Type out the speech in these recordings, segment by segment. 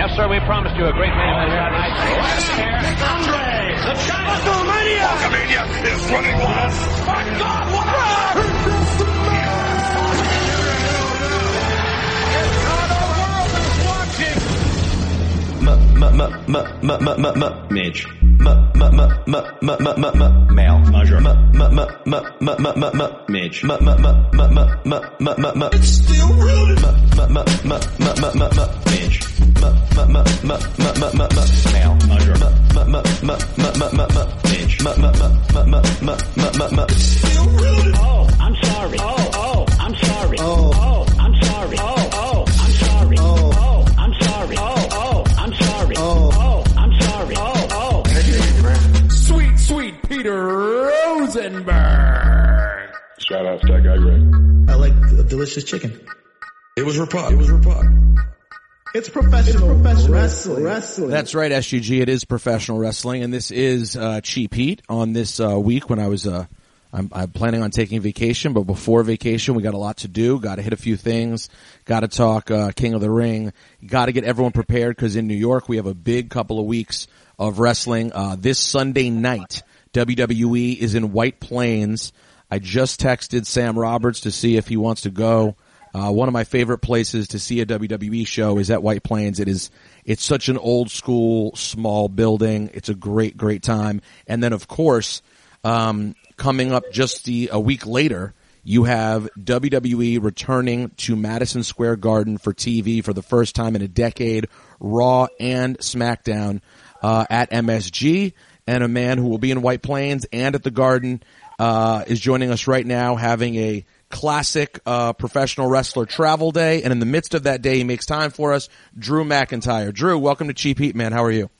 Yes, sir, we promised you a great main event here tonight. Andre, the WrestleMania! WrestleMania is running wild. My God, what Mage. Male. Measure. Mage. It's still real. Mage. Male. Measure. Mage. Still real. Oh, I'm sorry. Oh, oh, I'm sorry. Oh, Shout out to that guy, Greg. I like a delicious chicken. It was Rapod. It was Rapod. It's professional, professional wrestling. wrestling. That's right, SGG. It is professional wrestling, and this is uh, Cheap Heat on this uh, week when I was. Uh, I'm, I'm planning on taking vacation, but before vacation, we got a lot to do. Got to hit a few things. Got to talk uh, King of the Ring. Got to get everyone prepared because in New York we have a big couple of weeks of wrestling. Uh, this Sunday night, WWE is in White Plains. I just texted Sam Roberts to see if he wants to go. Uh, one of my favorite places to see a WWE show is at White Plains. It is, it's such an old school, small building. It's a great, great time. And then of course, um, coming up just the, a week later, you have WWE returning to Madison Square Garden for TV for the first time in a decade, Raw and SmackDown, uh, at MSG. And a man who will be in White Plains and at the Garden, uh, is joining us right now having a classic uh, professional wrestler travel day, and in the midst of that day, he makes time for us. Drew McIntyre. Drew, welcome to Cheap Heat, man. How are you?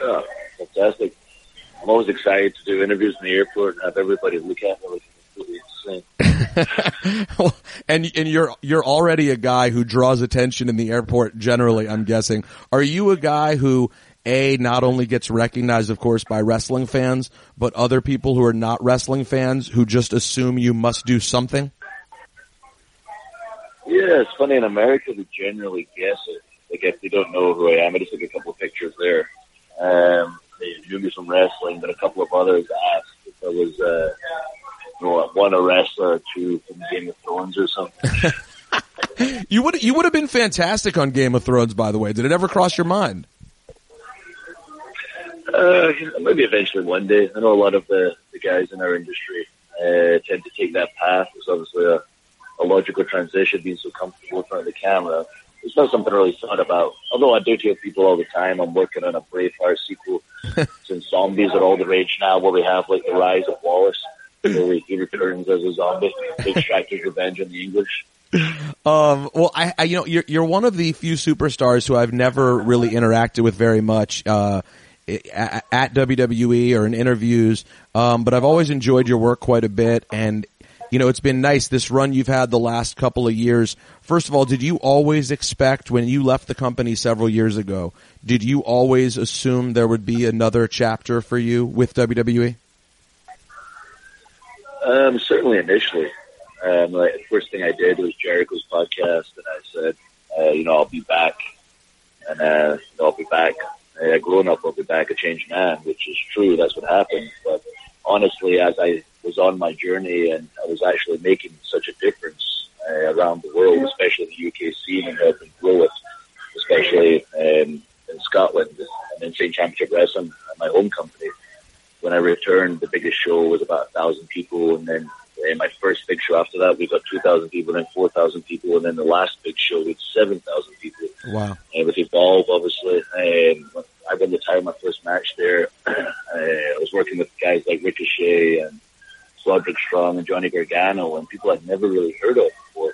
Oh, fantastic. I'm always excited to do interviews in the airport and have everybody look at me like completely insane. And and you're you're already a guy who draws attention in the airport. Generally, I'm guessing. Are you a guy who a not only gets recognized, of course, by wrestling fans, but other people who are not wrestling fans who just assume you must do something? Yeah, it's funny in America they generally guess it. Like if they don't know who I am, I just took a couple of pictures there. Um, they knew me from wrestling, but a couple of others asked if I was, uh, you know, one a wrestler or two from Game of Thrones or something. You would you would have been fantastic on Game of Thrones, by the way. Did it ever cross your mind? Uh, maybe eventually one day. I know a lot of the, the guys in our industry uh, tend to take that path. It's obviously a, a logical transition, being so comfortable in front of the camera. It's not something I really thought about. Although I do tell people all the time, I'm working on a Braveheart sequel. Since zombies are all the rage now, where we have like the rise of Wallace, where he he returns as a zombie, to extract his revenge on the English. Um, well, I, I, you know, you're, you're one of the few superstars who I've never really interacted with very much, uh, at, WWE or in interviews. Um, but I've always enjoyed your work quite a bit. And, you know, it's been nice this run you've had the last couple of years. First of all, did you always expect when you left the company several years ago, did you always assume there would be another chapter for you with? WWE? Um, certainly initially. Um, the first thing I did was Jericho's podcast, and I said, uh, you know, I'll be back, and uh, I'll be back. Uh, grown up, I'll be back a changed man, which is true. That's what happened. But honestly, as I was on my journey and I was actually making such a difference uh, around the world, especially the UK scene, and helping grow it, especially um, in Scotland and in St. Championship Wrestling, my home company. When I returned, the biggest show was about a thousand people, and then my first big show after that, we got 2,000 people, then 4,000 people, and then the last big show, we had 7,000 people. Wow. Uh, with Evolve, obviously. Um, I won the title my first match there. uh, I was working with guys like Ricochet and Roderick Strong and Johnny Gargano, and people I'd never really heard of before.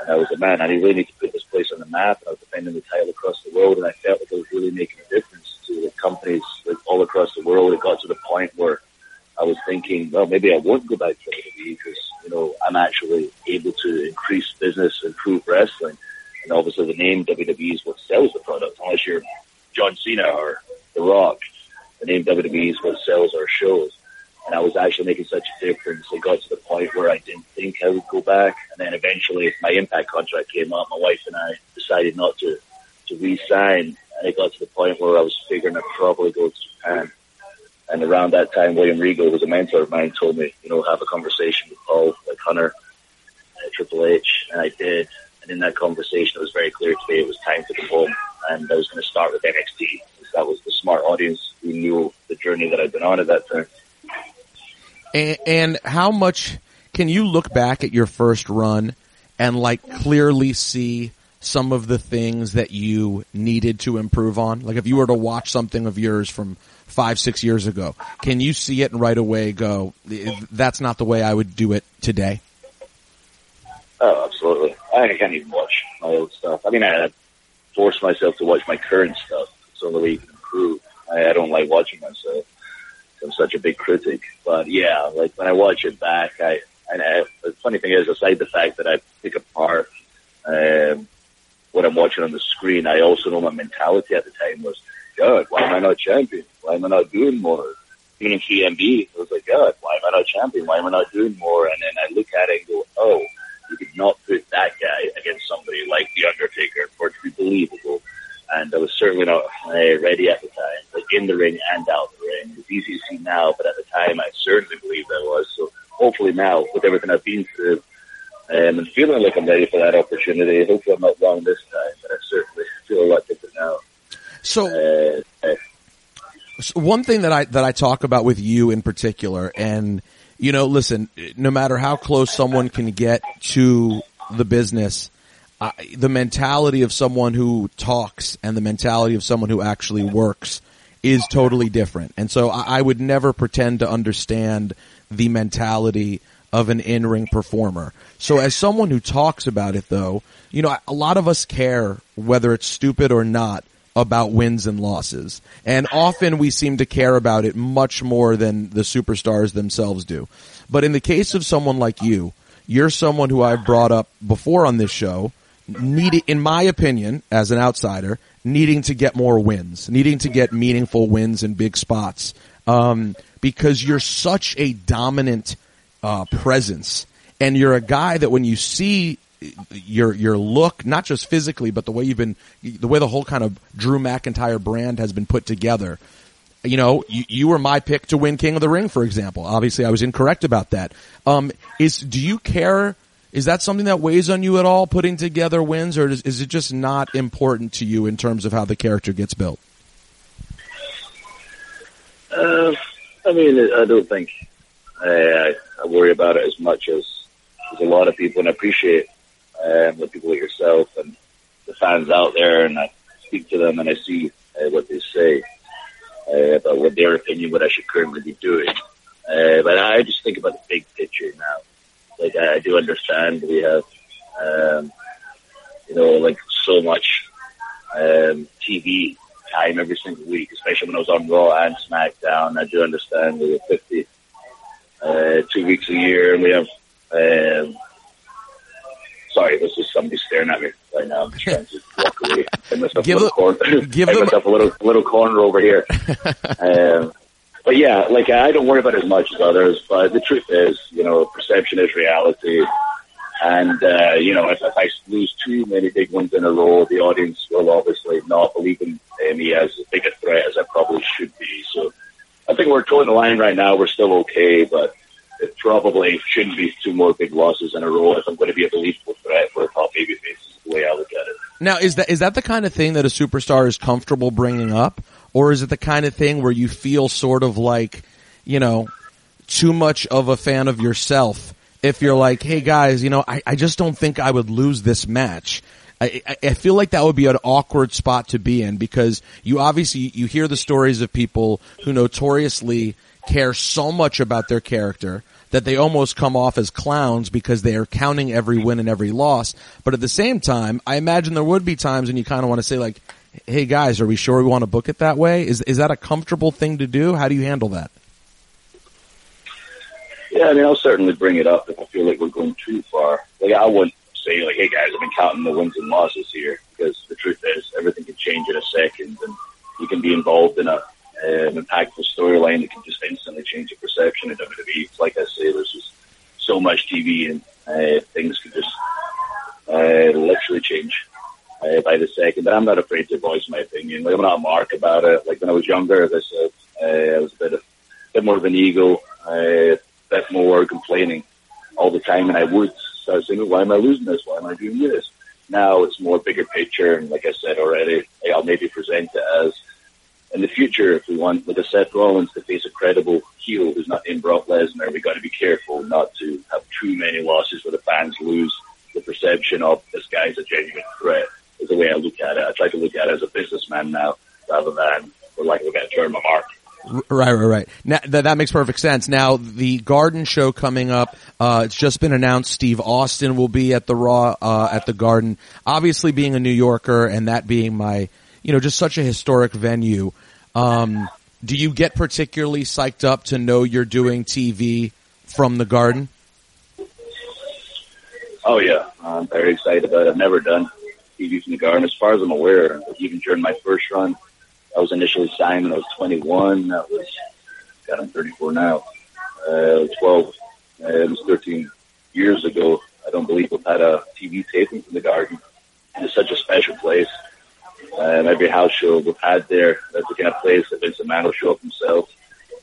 And I was a man, I really need to put this place on the map. I was defending the title across the world, and I felt like I was really making a difference to the companies like, all across the world. It got to the point where I was thinking, well, maybe I won't go back to WWE because, you know, I'm actually able to increase business, improve wrestling. And obviously the name WWE is what sells the product, unless you're John Cena or The Rock. The name WWE is what sells our shows. And I was actually making such a difference. It got to the point where I didn't think I would go back. And then eventually my impact contract came up. My wife and I decided not to, to re-sign, and it got to the point where I was figuring I'd probably go to Japan. And around that time, William Regal was a mentor of mine, told me, you know, have a conversation with Paul, like Hunter, uh, Triple H, and I did. And in that conversation, it was very clear to me it was time to come home, and I was going to start with NXT that was the smart audience who knew the journey that I'd been on at that time. And, and how much can you look back at your first run and like clearly see some of the things that you needed to improve on? Like if you were to watch something of yours from five, six years ago, can you see it and right away go, that's not the way I would do it today? Oh, absolutely. I can't even watch my old stuff. I mean, I force myself to watch my current stuff. It's the only way you can improve. I, I don't like watching myself. I'm such a big critic. But yeah, like when I watch it back, I, and I, the funny thing is, aside the fact that I pick apart um, what I'm watching on the screen, I also know my mentality at the time was, God, why am I not champion? Why am I not doing more? Being in 3MB, I was like, God, why am I not champion? Why am I not doing more? And then I look at it and go, oh, you could not put that guy against somebody like The Undertaker for it to be believable. And I was certainly not uh, ready at the time, like in the ring and out the ring. It's easy to see now, but at the time I certainly believed I was. So hopefully now, with everything I've been through, um, and feeling like I'm ready for that opportunity, hopefully I'm not wrong this time, but I certainly feel a lot different now. So, Uh, so one thing that I that I talk about with you in particular, and you know, listen, no matter how close someone can get to the business, the mentality of someone who talks and the mentality of someone who actually works is totally different. And so I, I would never pretend to understand the mentality of an in-ring performer. So as someone who talks about it though, you know, a lot of us care whether it's stupid or not about wins and losses. And often we seem to care about it much more than the superstars themselves do. But in the case of someone like you, you're someone who I've brought up before on this show, needing, in my opinion, as an outsider, needing to get more wins, needing to get meaningful wins in big spots. Um, because you're such a dominant, uh, presence and you're a guy that when you see your your look, not just physically, but the way you've been, the way the whole kind of Drew McIntyre brand has been put together. You know, you, you were my pick to win King of the Ring, for example. Obviously, I was incorrect about that. Um, is do you care? Is that something that weighs on you at all, putting together wins, or is, is it just not important to you in terms of how the character gets built? Uh, I mean, I don't think I, I worry about it as much as, as a lot of people, and I appreciate um, the people like yourself and the fans out there, and I speak to them and I see uh, what they say uh, about what their opinion, what I should currently be doing. Uh, but I just think about the big picture now. Like I, I do understand we have, um, you know, like so much um, TV time every single week, especially when I was on Raw and SmackDown. I do understand we have 50, uh, two weeks a year, and we have. Um, sorry, this is somebody staring at me right now. I'm just trying to walk away. Give myself Give a little corner. give Give them- myself a little little corner over here. um, but yeah, like I don't worry about it as much as others. But the truth is, you know, perception is reality. And, uh, you know, if, if I lose too many big ones in a row, the audience will obviously not believe in me as a big a threat as I probably should be. So I think we're towing the line right now. We're still okay, but it probably shouldn't be two more big losses in a row if I'm going to be a believable threat for a top babyface. The way I look at it. Now, is that is that the kind of thing that a superstar is comfortable bringing up, or is it the kind of thing where you feel sort of like, you know, too much of a fan of yourself? If you're like, hey guys, you know, I, I just don't think I would lose this match. I- I feel like that would be an awkward spot to be in because you obviously you hear the stories of people who notoriously care so much about their character that they almost come off as clowns because they are counting every win and every loss. But at the same time, I imagine there would be times when you kind of want to say like, "Hey guys, are we sure we want to book it that way?" Is is that a comfortable thing to do? How do you handle that? Yeah, I mean, I'll certainly bring it up if I feel like we're going too far. Like, I wouldn't say, like, hey guys, I've been counting the wins and losses here, because the truth is, everything can change in a second, and you can be involved in a an impactful storyline that can just instantly change your perception in WWE. Like I say, there's just so much TV, and uh, things can just uh, literally change uh, by the second. but I'm not afraid to voice my opinion. Like I'm not a mark about it. Like when I was younger, said, uh, I was a bit, of, bit more of an ego, uh, a bit more complaining all the time, and I would start saying, "Why am I losing this? Why am I doing this?" Now it's more bigger picture, and like I said already, I'll maybe present it as in the future, if we want like a Seth Rollins to face a credible heel who's not in Brock Lesnar, we got to be careful not to have too many losses where the fans lose the perception of this guy's a genuine threat. Is the way I look at it. I try to look at it as a businessman now, rather than, like lack of a better term, a mark. Right, right, right. Now, that, that makes perfect sense. Now, the Garden show coming up, uh, it's just been announced Steve Austin will be at the Raw, uh, at the Garden. Obviously being a New Yorker and that being my, you know, just such a historic venue, um, do you get particularly psyched up to know you're doing TV from the Garden? Oh yeah, I'm very excited about it. I've never done TV from the Garden. As far as I'm aware, even during my first run, I was initially signed when I was 21. That was, God, I'm 34 now. Uh, 12, uh, it was 13 years ago. I don't believe we've had a TV taping from the Garden. It's such a special place. Um, every house show we've had there, that's the kind of place that Vince McMahon will show up himself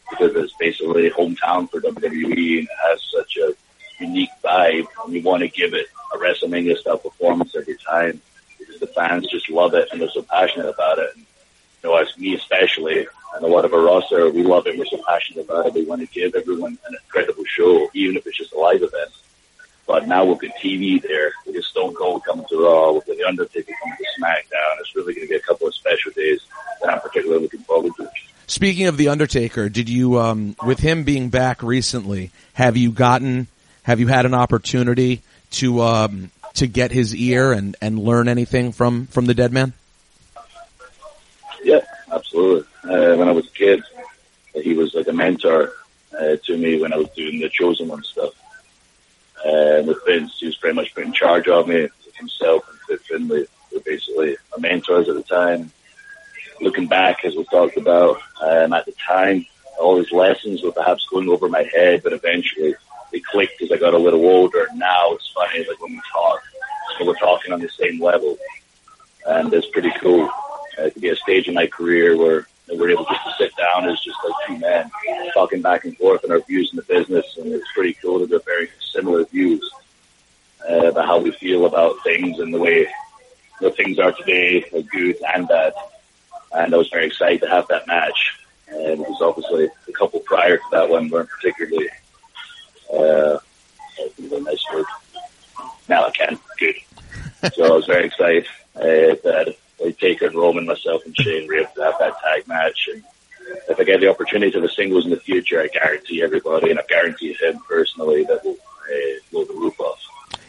because it's basically hometown for WWE and has such a unique vibe and you want to give it a WrestleMania style performance every time because the fans just love it and they're so passionate about it. And, you know, as me especially and a lot of our roster, we love it. We're so passionate about it. We want to give everyone an incredible show, even if it's just a live event. But now with the TV there. with Stone Cold coming to Raw. We've The Undertaker coming to SmackDown. It's really going to be a couple of special days that I'm particularly looking forward to. Speaking of The Undertaker, did you, um, with him being back recently, have you gotten, have you had an opportunity to, um, to get his ear and, and learn anything from, from the dead man? Yeah, absolutely. Uh, when I was a kid, he was like a mentor uh, to me when I was doing the Chosen One stuff. Uh, with Vince, he was pretty much put in charge of me. Himself and Fit Finlay were basically my mentors at the time. Looking back, as we talked about, um, at the time, all his lessons were perhaps going over my head, but eventually they clicked as I got a little older. Now it's funny, like when we talk, so we're talking on the same level, and it's pretty cool uh, to be a stage in my career where we're able just to sit down as just like two men talking back and forth on our views in the business, and it's pretty cool to have very similar views uh, about how we feel about things and the way the things are today, like good and bad. And I was very excited to have that match. And it was obviously a couple prior to that one weren't particularly, uh, a nice word. Now I can. Good. so I was very excited uh, that like Taker and Roman, myself and Shane to have that tag match. And if I get the opportunity to a singles in the future, I guarantee everybody, and I guarantee him personally, that we'll uh, blow the roof off.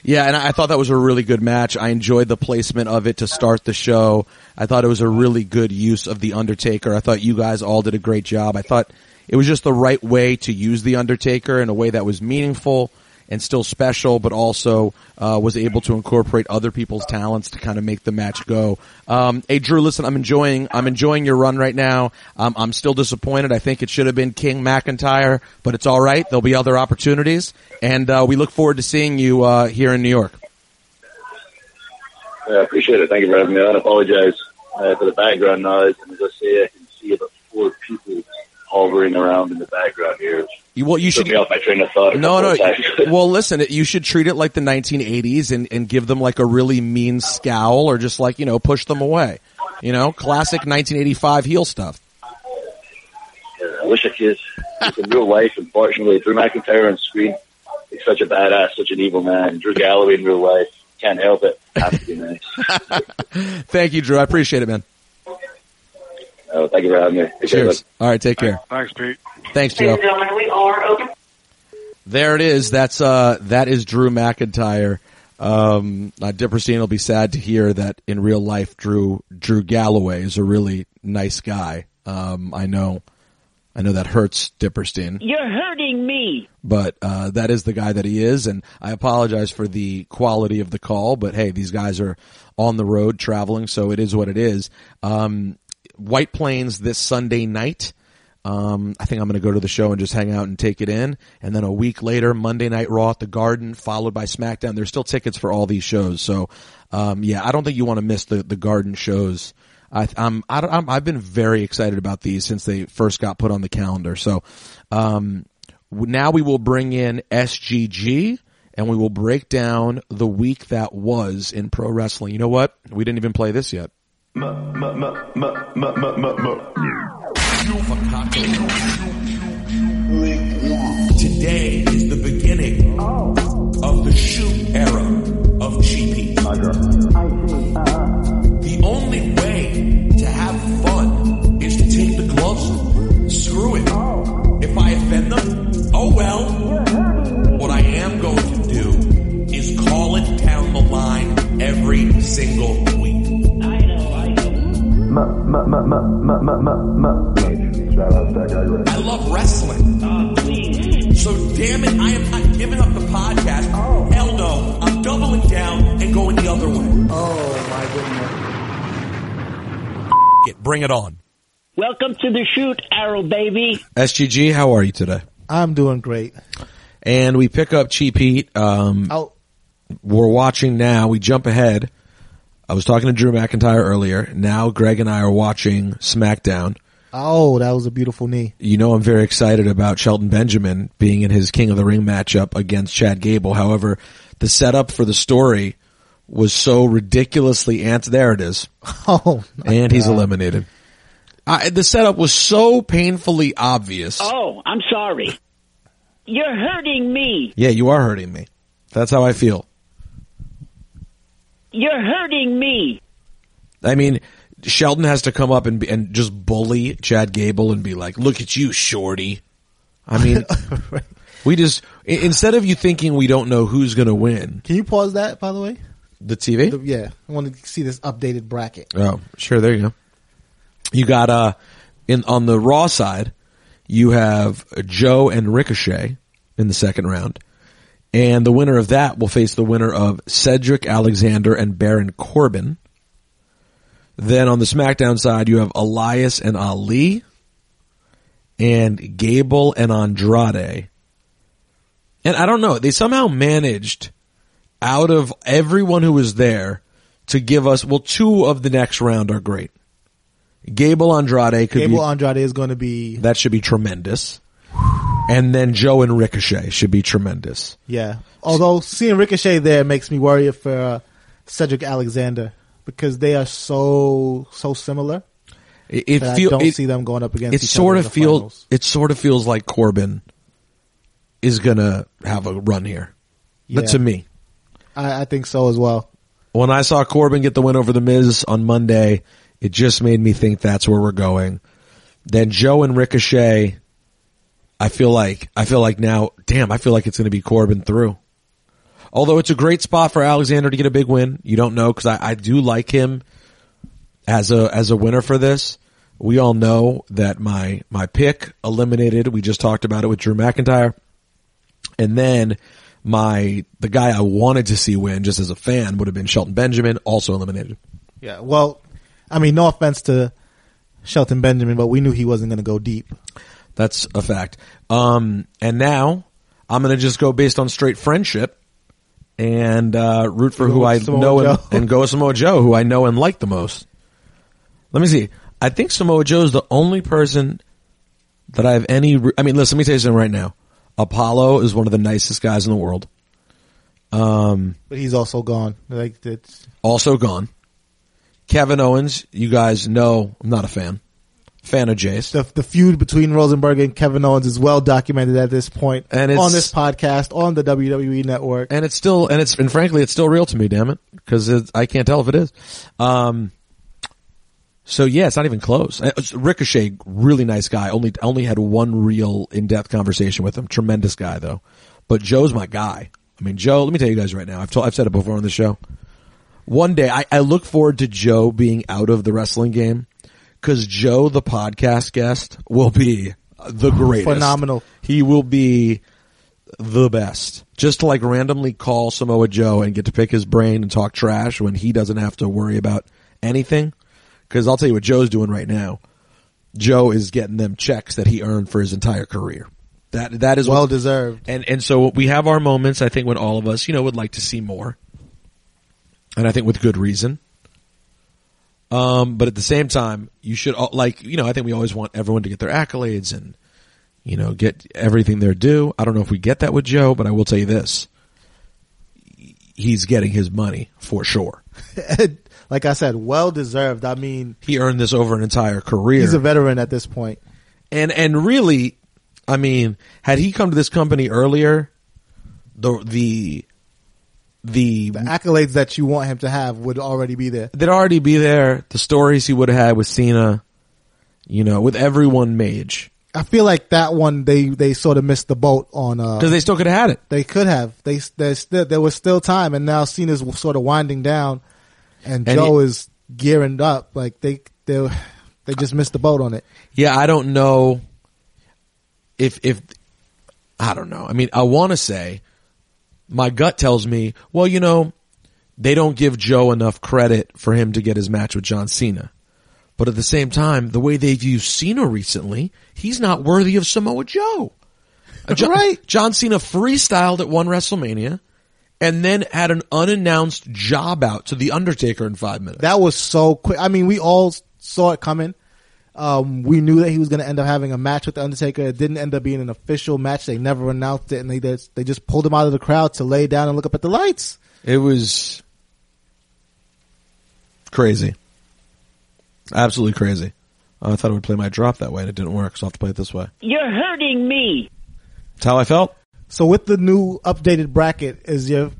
Yeah, and I thought that was a really good match. I enjoyed the placement of it to start the show. I thought it was a really good use of The Undertaker. I thought you guys all did a great job. I thought it was just the right way to use The Undertaker in a way that was meaningful and still special, but also uh, was able to incorporate other people's talents to kind of make the match go. Um, hey, Drew, listen, I'm enjoying I'm enjoying your run right now. Um, I'm still disappointed. I think it should have been King McIntyre, but it's all right. There'll be other opportunities, and uh, we look forward to seeing you uh, here in New York. Yeah, I appreciate it. Thank you for having me. I apologize uh, for the background noise, and as I say, I can see about four people hovering around in the background here. You, well, you should me off my train of thought. No, no. well, listen, you should treat it like the 1980s and, and give them like a really mean scowl or just like, you know, push them away. You know, classic 1985 heel stuff. Yeah, I wish I could. In real life, unfortunately. Drew McIntyre on screen, he's such a badass, such an evil man. Drew Galloway in real life, can't help it. Has to be nice. Thank you, Drew. I appreciate it, man. Oh, thank you for having me. Take Cheers. All right, take care. Thanks, Pete. Thanks, Joe. we are open. There it is. That's uh, that is Drew McIntyre. Um, uh, Dipperstein will be sad to hear that in real life, Drew Drew Galloway is a really nice guy. Um, I know, I know that hurts Dipperstein. You're hurting me. But uh, that is the guy that he is, and I apologize for the quality of the call. But hey, these guys are on the road traveling, so it is what it is. Um, White Plains this Sunday night. Um, I think I'm going to go to the show and just hang out and take it in. And then a week later, Monday Night Raw at the Garden, followed by SmackDown. There's still tickets for all these shows. So, um, yeah, I don't think you want to miss the, the Garden shows. I, I'm, I don't, I'm, I've been very excited about these since they first got put on the calendar. So, um, now we will bring in SGG and we will break down the week that was in pro wrestling. You know what? We didn't even play this yet. Today is the beginning of the shoot era of GP. The only way to have fun is to take the gloves off. Screw it. If I offend them, oh well. What I am going to do is call it down the line every single week. I love wrestling. Oh. So damn it, I am not giving up the podcast. Hell no. I'm doubling down and going the other way. Oh my goodness. Get, bring it on. Welcome to the shoot, era baby. SGG, how are you today? I'm doing great. And we pick up Cheap Heat. Um, Oh, we're watching now. We jump ahead. I was talking to Drew McIntyre earlier. Now Greg and I are watching SmackDown. oh, that was a beautiful knee. You know I'm very excited about Shelton Benjamin being in his King of the Ring matchup against Chad Gable. However, the setup for the story was so ridiculously ant. There it is, Oh, my and he's eliminated. I, the setup was so painfully obvious. Oh, I'm sorry. You're hurting me. Yeah, you are hurting me. That's how I feel. You're hurting me. I mean, Shelton has to come up and and just bully Chad Gable and be like, "Look at you, shorty." I mean, we just instead of you thinking we don't know who's going to win Can you pause that, by the way? the TV. The- yeah, I want to see this updated bracket. oh, sure, there you go. You got uh in on the Raw side, you have Joe and Ricochet in the second round. And the winner of that will face the winner of Cedric Alexander and Baron Corbin. Then on the SmackDown side, you have Elias and Ali, and Gable and Andrade. And I don't know, they somehow managed out of everyone who was there to give us, well, two of the next round are great. Gable Andrade could Gable be, Andrade is going to be, that should be tremendous. And then Joe and Ricochet should be tremendous. yeah. Although seeing Ricochet there makes me worry for uh, Cedric Alexander because they are so so similar. It, it feel I don't it, see them going up against. it sort of feels it sort of feels like Corbin is gonna have a run here. Yeah. But to me, I, I think so as well. when I saw Corbin get the win over the Miz on Monday, it just made me think that's where we're going. Then Joe and Ricochet, I feel like I feel like now, damn, I feel like it's going to be Corbin through. Although it's a great spot for Alexander to get a big win, you don't know because I, I do like him as a as a winner for this. We all know that my my pick eliminated. We just talked about it with Drew McIntyre, and then my the guy I wanted to see win just as a fan would have been Shelton Benjamin, also eliminated. Yeah. Well, I mean, no offense to Shelton Benjamin, but we knew he wasn't going to go deep. That's a fact. Um, and now I'm going to just go based on straight friendship and uh, root for who I Samoa know and, Joe. and go with Samoa Joe, who I know and like the most. Let me see. I think Samoa Joe is the only person that I have any. re- I mean, listen. Let me tell you something right now. Apollo is one of the nicest guys in the world. Um, But he's also gone. Like it's also gone. Kevin Owens, you guys know I'm not a fan. Fan of Jace. the the feud between Rosenberg and Kevin Owens is well documented at this point And it's- on this podcast on the WWE network. and it's still and it's and frankly it's still real to me damn it. Because i can't tell if it is. Um so yeah it's not even close. Uh, ricochet really nice guy. Only only had one real in-depth conversation with him. Tremendous guy though. But joe's my guy. I mean joe let me tell you guys right now. I've told i've said it before on the show. One day i, I look forward to joe being out of the wrestling game because joe the podcast guest will be the greatest Phenomenal. he will be the best. Just to like randomly call Samoa Joe and get to pick his brain and talk trash when he doesn't have to worry about anything. Cause I'll tell you what Joe's doing right now. Joe is getting them checks that he earned for his entire career. That that is Well what, deserved. and and so we have our moments. I think when all of us, you know, would like to see more, and I think with good reason. Um, but at the same time, you should all- like you know. I think we always want everyone to get their accolades and you know get everything they're due. I don't know if we get that with Joe, but I will tell you this: he's getting his money for sure. like I said, well deserved. I mean, He earned this over an entire career. he's a veteran at this point. and and really, I mean, had he come to this company earlier, the the the The accolades that you want him to have would already be there. they'd already be there. The stories he would have had with Cena, you know, with everyone Mage, I feel like that one they they sort of missed the boat on. uh because they still could have had it. They could have. They there's still there was still time, and now Cena's sort of winding down, and, And Joe is gearing up. Like they they they just missed the boat on it. Yeah, I don't know if if I don't know. I mean, I want to say my gut tells me, well, you know, they don't give Joe enough credit for him to get his match with John Cena. But at the same time, the way they've used Cena recently, he's not worthy of Samoa Joe. John, Right. John Cena freestyled at one WrestleMania and then had an unannounced job out to The Undertaker in five minutes. That was so quick. I mean, we all saw it coming. Um, we knew that he was going to end up having a match with the Undertaker. It didn't end up being an official match. They never announced it, and they just, they just pulled him out of the crowd to lay down and look up at the lights. It was crazy. Absolutely crazy. I thought I would play my drop that way and it didn't work, so I'll have to play it this way. You're hurting me. That's how I felt. So with the new updated bracket, is your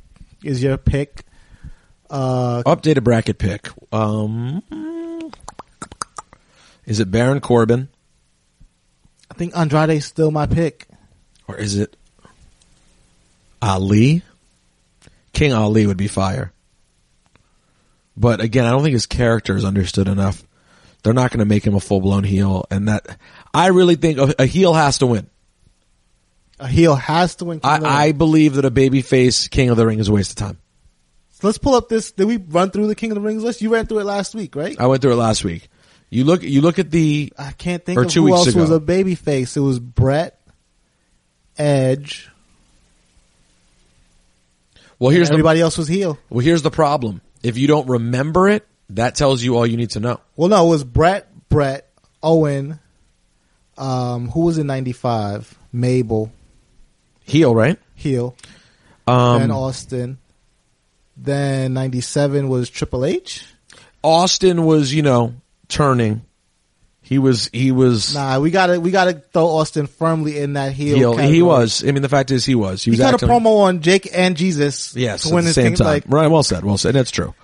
is your pick? Uh, Updated bracket pick. Um, is it Baron Corbin I think Andrade's still my pick. or is it Ali? King Ali would be fire. But again, I don't think his character is understood enough. They're not going to make him a full blown heel, and that I really think a, a heel has to win. A heel has to win. King of the I, I believe that a babyface King of the Ring is a waste of time. So let's pull up this. Did we run through the King of the Rings list? You ran through it last week, right? I went through it last week. You look, you look at the I can't think Or of two who weeks else ago. was a baby face. It was Brett, Edge. well. Here's the Everybody else was heel. well. Here's the problem. If you don't remember it, that tells you all you need to know. Well, no, it was Brett, Brett, Owen. Um, who was in '95? Mabel, Heel, right? heel. Um, then Austin. Then '97 was Triple H. Austin was, you know, turning. He was, he was Nah, we gotta we gotta throw Austin firmly in that heel. heel. He was. I mean, the fact is, he was. He He was acting. a promo on Jake and Jesus. Yes, to at win the his same thing, time. Like, right. Well said. Well said. That's true.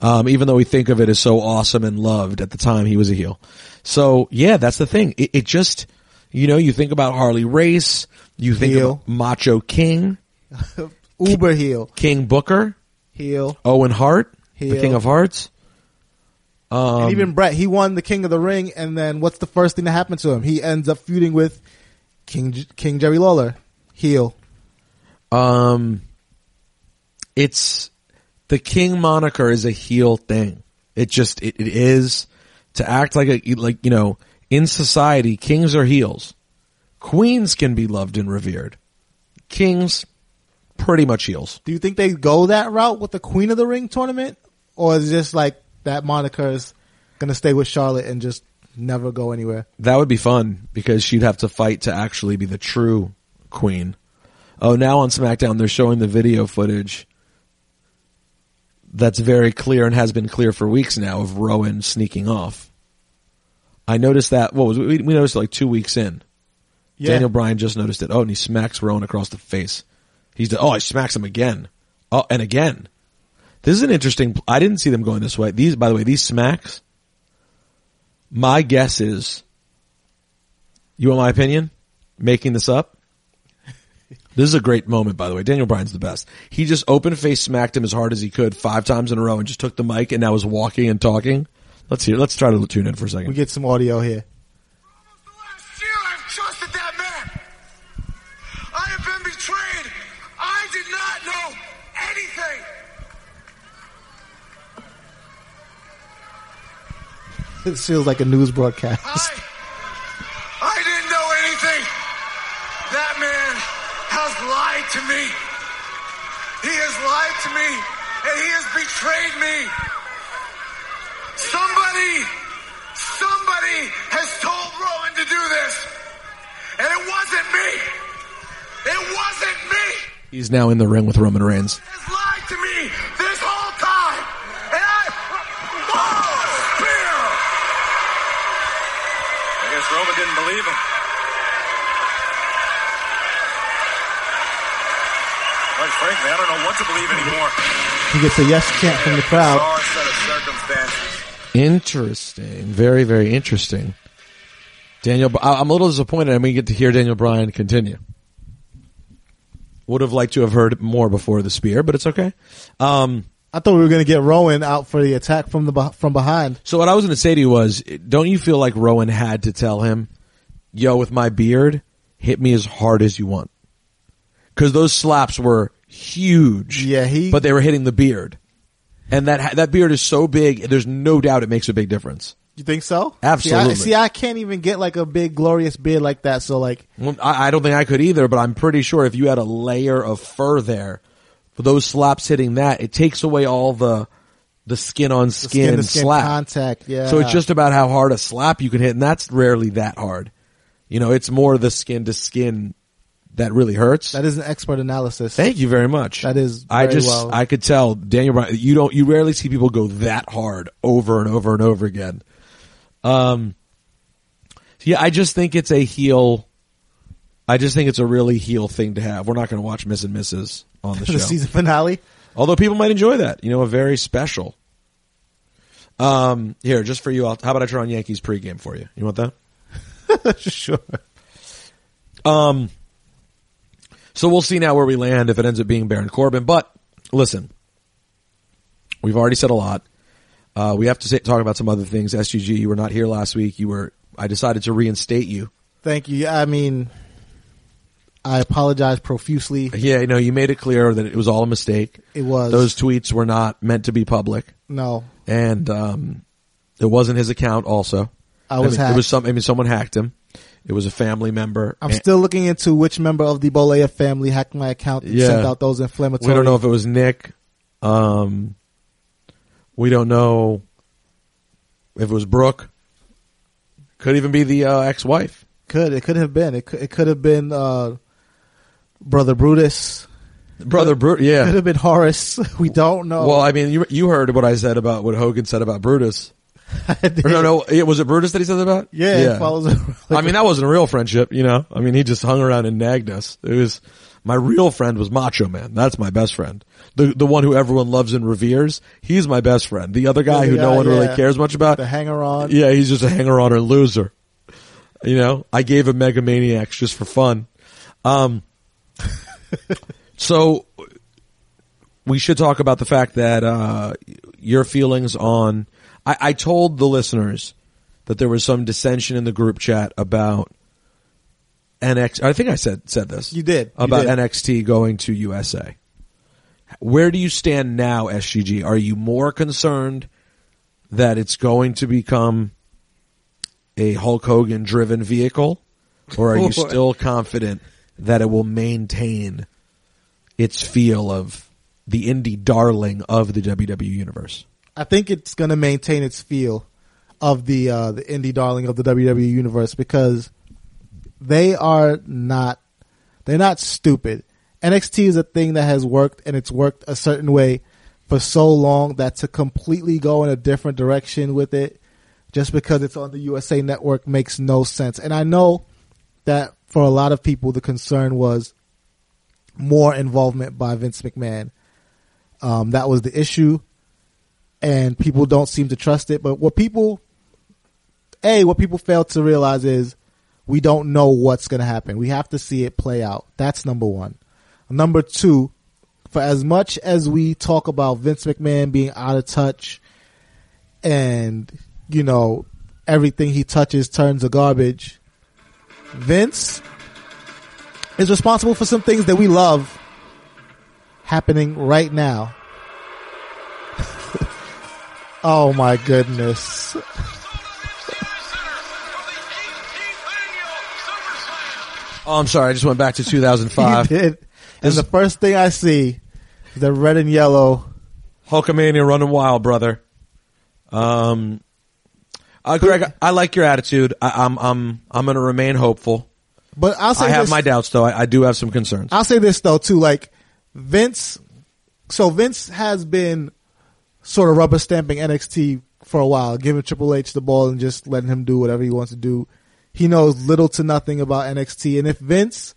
Um, even though we think of it as so awesome and loved at the time, he was a heel. So yeah, that's the thing. It, it just, you know, you think about Harley Race, you think Heel. of Macho King, uber heel, King Booker, heel. Owen Hart, the Heel. King of Hearts. Um, and even Brett, he won the King of the Ring, and then what's the first thing that happened to him? He ends up feuding with King King Jerry Lawler, heel. Um, it's the king moniker is a heel thing. It just it, it is to act like a like you know in society kings are heels, queens can be loved and revered, kings pretty much heels. Do you think they go that route with the Queen of the Ring tournament, or is it just like that moniker is gonna stay with Charlotte and just never go anywhere? That would be fun because she'd have to fight to actually be the true queen. Oh, now on SmackDown they're showing the video footage that's very clear and has been clear for weeks now of Rowan sneaking off. I noticed that. What was we, we noticed it like two weeks in? Yeah. Daniel Bryan just noticed it. Oh, and he smacks Rowan across the face. He's oh, he smacks him again. Oh, and again. This is an interesting. I didn't see them going this way. These, by the way, these smacks. My guess is. You want my opinion? Making this up. This is a great moment, by the way. Daniel Bryan's the best. He just open face smacked him as hard as he could five times in a row and just took the mic and now is walking and talking. Let's hear. Let's try to tune in for a second. We get some audio here. it feels like a news broadcast. I, I didn't know anything. That man has lied to me. He has lied to me, and he has betrayed me. Somebody, somebody has told Rowan to do this, and it wasn't me. It wasn't me. He's now in the ring with Roman Reigns. Believe him. Quite frankly, I don't know what to believe anymore. He gets a yes chant from the crowd. Bizarre of circumstances. Interesting. Very, very interesting. Daniel, I- I'm a little disappointed and we get to hear Daniel Bryan continue. Would have liked to have heard more before the spear, but it's okay. Um, I thought we were going to get Rowan out for the attack from the from behind. so what I was going to say to you was, don't you feel like Rowan had to tell him, yo, with my beard, hit me as hard as you want? Cause those slaps were huge. Yeah, he- but they were hitting the beard. And that, that beard is so big, there's no doubt it makes a big difference. You think so? Absolutely. See I, see, I can't even get like a big glorious beard like that. So like, Well, I, I don't think I could either, but I'm pretty sure if you had a layer of fur there, for those slaps hitting that, it takes away all the the skin on skin, skin skin slap. contact. Yeah. So it's just about how hard a slap you can hit, and that's rarely that hard. You know, it's more the skin to skin that really hurts. that is an expert analysis. Thank you very much. That is I just well- I could tell Daniel Bryan. You don't you rarely see people go that hard over and over and over again. Um. Yeah, I just think it's a heel. I just think it's a really heel thing to have. We're not going to watch Miz and Mrs. on the show, the season finale. although people might enjoy that. You know, a very special. Um, here, just for you, I'll, how about I turn on Yankees pregame for you? You want that? sure. Um, so we'll see now where we land if it ends up being Baron Corbin. But listen, we've already said a lot. Uh, we have to say, talk about some other things. SGG, you were not here last week. You were. I decided to reinstate you. Thank you. I mean, I apologize profusely. Yeah, you know, you made it clear that it was all a mistake. It was. Those tweets were not meant to be public, No, and um, it wasn't his account. Also, I was mean, It was some. I mean, someone hacked him. It was a family member. I'm And- still looking into which member of the Bollea family hacked my account and Yeah. sent out those inflammatory. We don't know if it was Nick. Um, we don't know if it was Brooke. Could even be the uh, ex-wife. could it could have been it could, it could have been uh, brother Brutus. Brother Bruce. Could have been Horace. We don't know. Well, I mean, you you heard what I said about what Hogan said about Brutus. Or no, no, it- was it Brutus that he said that about? Yeah, it follows around I mean, that wasn't a real friendship, you know. I mean, he just hung around and nagged us. It was my real friend was Macho Man. That's my best friend. The the one who everyone loves and reveres. He's my best friend. The other guy who no one really cares much about. the hanger on. Yeah, he's just a hanger on or loser. You know, I gave him Mega Maniacs just for fun. Um, so we should talk about the fact that uh, your feelings on. I, I told the listeners that there was some dissension in the group chat about NX. I think I said said this. You did. You about did. NXT going to USA. Where do you stand now, SGG? Are you more concerned that it's going to become a Hulk Hogan driven vehicle, or are you still confident that it will maintain its feel of the indie darling of the WWE universe? I think it's going to maintain its feel of the uh, the indie darling of the WWE universe because they are not they're not stupid. NXT is a thing that has worked and it's worked a certain way for so long that to completely go in a different direction with it just because it's on the USA network makes no sense. And I know that for a lot of people the concern was more involvement by Vince McMahon. Um, that was the issue and people don't seem to trust it. But what people, a what people fail to realize is we don't know what's going to happen. We have to see it play out. That's number one. Number two, for as much as we talk about Vince McMahon being out of touch and you know everything he touches turns to garbage, Vince is responsible for some things that we love happening right now. Oh my goodness. Oh, I'm sorry. I just went back to He 2005. did. And the first thing I see is the red and yellow. Hulkamania running wild, brother. Um, uh, Greg, I like your attitude. I, I'm, I'm, I'm going to remain hopeful. But I'll say I have this, my doubts, though. I, I do have some concerns. I'll say this though too, like Vince, so Vince has been sort of rubber stamping NXT for a while, giving Triple H the ball and just letting him do whatever he wants to do. He knows little to nothing about NXT. And if Vince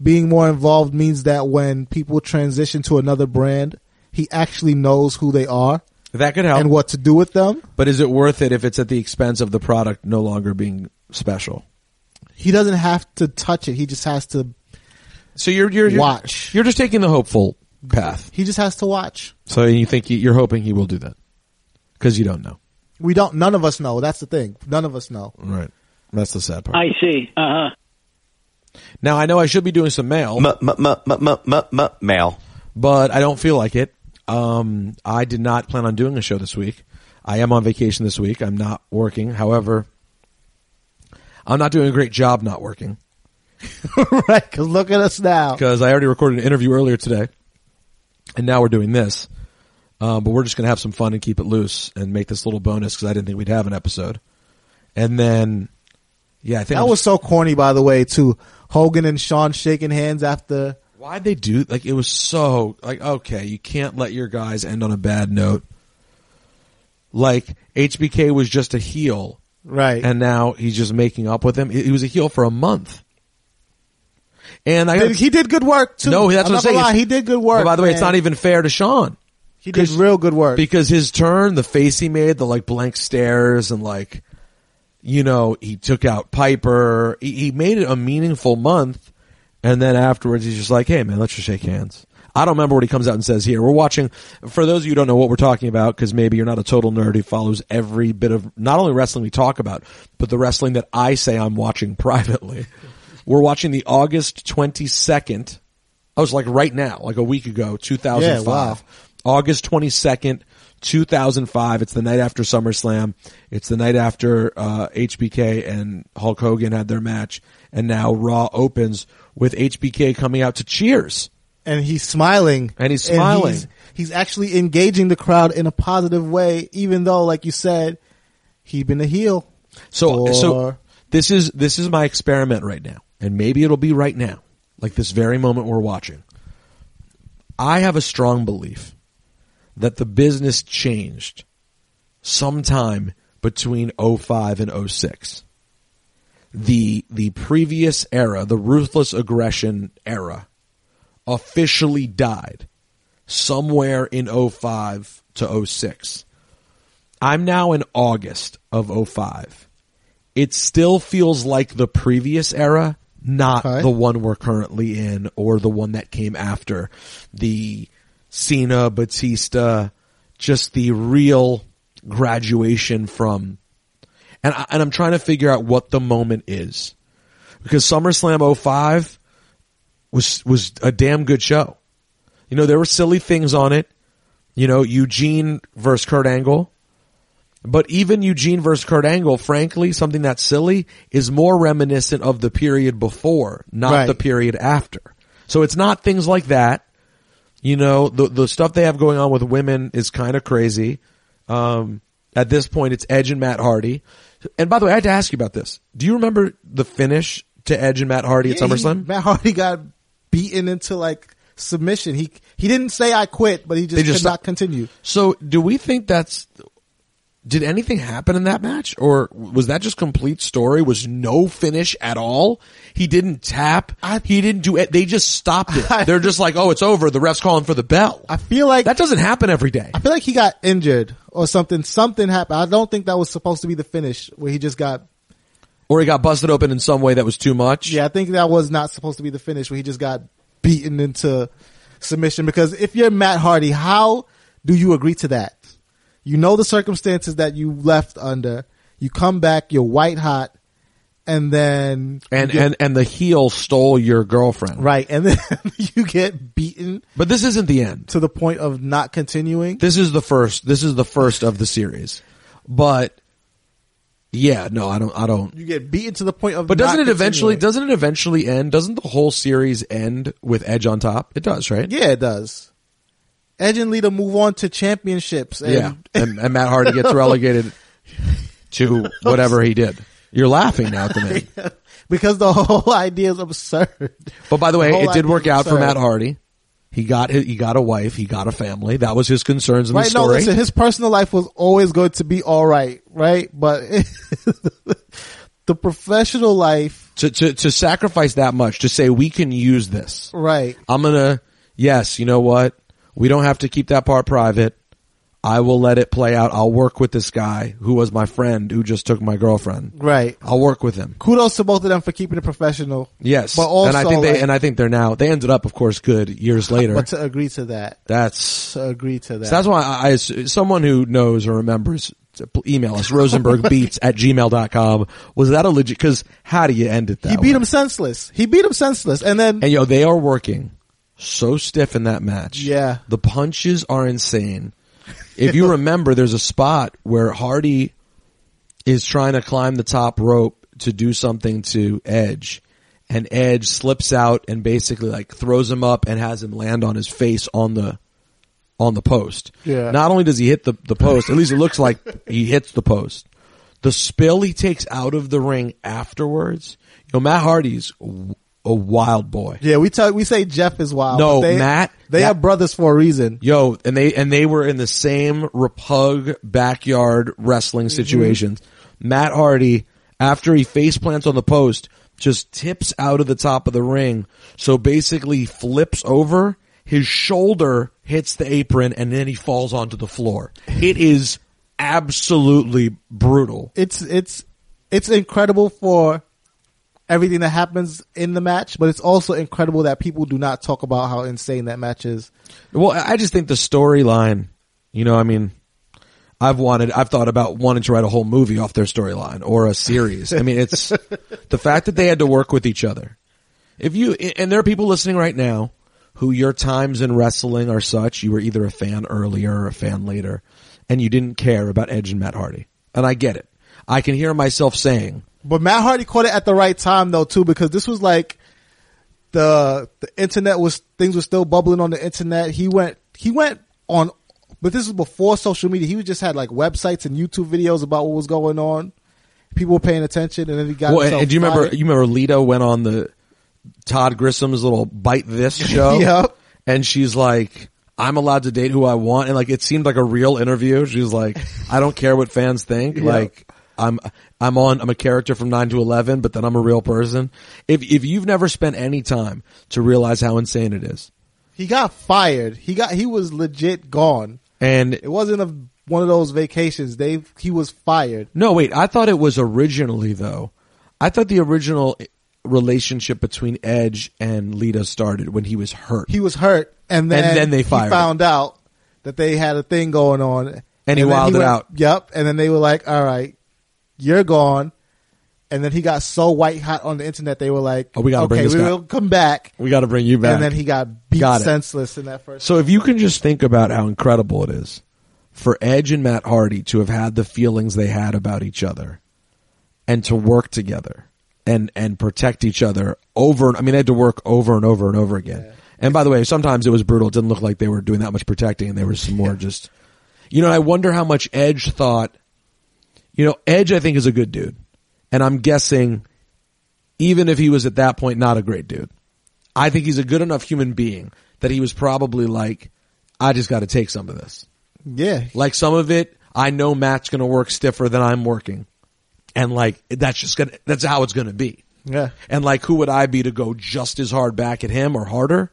being more involved means that when people transition to another brand, he actually knows who they are That could help. and what to do with them, but is it worth it if it's at the expense of the product no longer being special? he doesn't have to touch it. He just has to, So you're you're, you're Watch. You're just taking the hopeful path. he just has to watch. So you think he, you're hoping he will do that because you don't know. We don't, none of us know. That's the thing. None of us know. Right. That's the sad part. I see. Uh huh. now I know I should be doing some mail, mail. but I don't feel like it. Um, I did not plan on doing a show this week. I am on vacation this week. I'm not working. However, I'm not doing a great job not working right. Cause look at us now. because I already recorded an interview earlier today, and now we're doing this. Um, but we're just gonna have some fun and keep it loose and make this little bonus because I didn't think we'd have an episode. And then, yeah, I think That I'm was so corny, by the way, too. Hogan and Shawn shaking hands after. Why'd they do like it was so like okay, you can't let your guys end on a bad note. Like HBK was just a heel Right. and now he's just making up with him. He was a heel for a month. And I Did- he did good work too. No, that's I'm what I'm saying. he did good work. But by the way, it's not even fair to Shawn He did real good work. because his turn, the face he made, the like blank stares and like you know, he took out Piper. He, he made it a meaningful month and then afterwards he's just like, "Hey man, let's just shake hands." I don't remember what he comes out and says here. We're watching, for those of you who don't know what we're talking about, because maybe you're not a total nerd who follows every bit of, not only wrestling we talk about, but the wrestling that I say I'm watching privately. We're watching the August 22nd. I was like right now, like a week ago, 2005. Yeah, wow. August 22nd, 2005. It's the night after SummerSlam. It's the night after, uh, HBK and Hulk Hogan had their match. And now Raw opens with HBK coming out to cheers. and he's smiling. And he's smiling. he's, he's actually engaging the crowd in a positive way, even though, like you said, he'd been a heel. So, for- so this is, this is my experiment right now. And maybe it'll be right now. Like this very moment we're watching. I have a strong belief that the business changed sometime between 05 and 06. The, the previous era, the ruthless aggression era, officially died somewhere in 05 to 06. I'm now in August of 05. It still feels like the previous era, not Okay. the one we're currently in or the one that came after. The Cena, Batista, just the real graduation from, and, I, and I'm trying to figure out what the moment is. Because SummerSlam 05 was, was a damn good show. You know, there were silly things on it. You know, Eugene versus Kurt Angle. But even Eugene versus Kurt Angle, frankly, something that's silly is more reminiscent of the period before, not Right. the period after. So it's not things like that. You know, the the stuff they have going on with women is kind of crazy. Um, at this point, it's Edge and Matt Hardy. And by the way, I had to ask you about this. Do you remember the finish to Edge and Matt Hardy at Yeah, he- SummerSlam? Matt Hardy got beaten into like submission. He he didn't say I quit, but he just, They just could not continue. So, do we think that's? Did anything happen in that match, or was that just complete story? Was no finish at all? He didn't tap. he didn't do it. They just stopped it. They're just like, "Oh, it's over." The ref's calling for the bell. I feel like that doesn't happen every day. I feel like he got injured or something. Something happened. I don't think that was supposed to be the finish where he just got. Or he got busted open in some way that was too much. Yeah, I think that was not supposed to be the finish where he just got beaten into submission. Because if you're Matt Hardy, how do you agree to that? You know the circumstances that you left under. You come back, you're white hot, and then And get- and and the heel stole your girlfriend. right, and then you get beaten But this isn't the end. to the point of not continuing. This is the first. This is the first of the series. But yeah, no, I don't. I don't. You get beaten to the point of. But doesn't it eventually? Doesn't it eventually end? Doesn't the whole series end with Edge on top? It does, right? Yeah, it does. Edge and Lita move on to championships. And Yeah, and, and Matt Hardy gets relegated to whatever he did. You're laughing now at the man. because the whole idea is absurd. But by the way, The it did work out for. Matt Hardy. He got he got a wife. He got a family. That was his concerns in Right? the No, story. listen, his personal life was always going to be all right, right? But the professional life, to, to to sacrifice that much to say we can use this. right? I'm gonna yes, you know what? We don't have to keep that part private. I will let it play out. I'll work with this guy who was my friend who just took my girlfriend. Right. I'll work with him. Kudos to both of them for keeping it professional. Yes, But also, and I think they like- and I think they're now they ended up, of course, good years later. But to agree to that, That's to agree to that. So that's why I, I, someone who knows or remembers, email us, rosenbergbeats at gmail.com. Was that a legit, cause how do you end it that he beat way? him senseless. He beat him senseless. And then, And yo, they are working so stiff in that match. Yeah. The punches are insane. If you remember, there's a spot where Hardy is trying to climb the top rope to do something to Edge. And Edge slips out and basically like throws him up and has him land on his face on the, on the post. Yeah. Not only does he hit the, the post, at least it looks like he hits the post. The spill he takes out of the ring afterwards. You know, Matt Hardy's a wild boy. yeah, we tell, we say Jeff is wild. No, but they, Matt- they Matt- have brothers for a reason. Yo, and they and they were in the same repug backyard wrestling Mm-hmm. situations. Matt Hardy, after he face plants on the post, just tips out of the top of the ring. So basically flips over, his shoulder hits the apron, and then he falls onto the floor. It is absolutely brutal. It's, it's, it's incredible for everything that happens in the match, but it's also incredible that people do not talk about how insane that match is. Well, I just think the storyline, you know, I mean, I've wanted, I've thought about wanting to write a whole movie off their storyline or a series. I mean, it's the fact that they had to work with each other. If you, and there are people listening right now who your times in wrestling are such, you were either a fan earlier or a fan later, and you didn't care about Edge and Matt Hardy. And I get it. I can hear myself saying, But Matt Hardy caught it at the right time though too, because this was like the the internet was things were still bubbling on the internet. He went he went on, but this was before social media. He just had like websites and YouTube videos about what was going on. People were paying attention, and then he got. well, and, do you remember, fired. you remember Lita went on the Todd Grisham's little Byte This show? Yep. and she's like, I'm allowed to date who I want. And like, it seemed like a real interview. She was like, I don't care what fans think. Like, I'm, I'm on, I'm a character from 9 to 11, but then I'm a real person. If, if you've never spent any time to realize how insane it is, He got fired. He got he was legit gone. and It wasn't a one of those vacations. They he was fired. no, wait, I thought it was originally though. I thought the original relationship between Edge and Lita started when he was hurt. He was hurt, and then And then they he fired found out that they had a thing going on, And he then wilded out. Yep, and then they were like, "All right, you're gone." And then he got so white hot on the internet, they were like, Oh, we gotta okay, bring this we'll come back." we got to bring you back. And then he got beat Got it. senseless in that first. So if you can just think about how incredible it is for Edge and Matt Hardy to have had the feelings they had about each other and to work together and, and protect each other over, and- I mean, they had to work over and over and over again. And by the way, sometimes it was brutal. It didn't look like they were doing that much protecting and there was some more just, you know, I wonder how much Edge thought, you know, Edge I think is a good dude. And I'm guessing even if he was at that point not a great dude, I think he's a good enough human being that he was probably like, I just got to take some of this. yeah, Like some of it, I know Matt's going to work stiffer than I'm working. And like, that's just gonna, that's how it's going to be. yeah. And like, who would I be to go just as hard back at him or harder?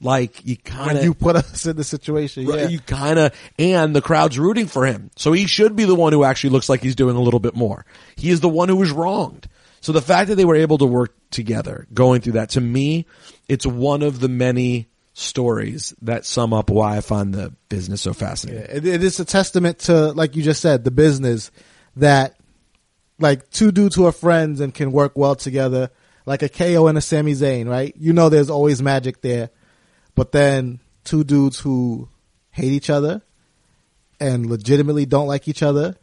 Like, you kind of, you put us in the situation, yeah. you kind of, and the crowd's rooting for him. So he should be the one who actually looks like he's doing a little bit more. He is the one who was wronged. So the fact that they were able to work together going through that, to me, it's one of the many stories that sum up why I find the business so fascinating. It, it is a testament to, like you just said, the business that like two dudes who are friends and can work well together, like a KO and a Sami Zayn, right? You know, there's always magic there, but then two dudes who hate each other and legitimately don't like each other,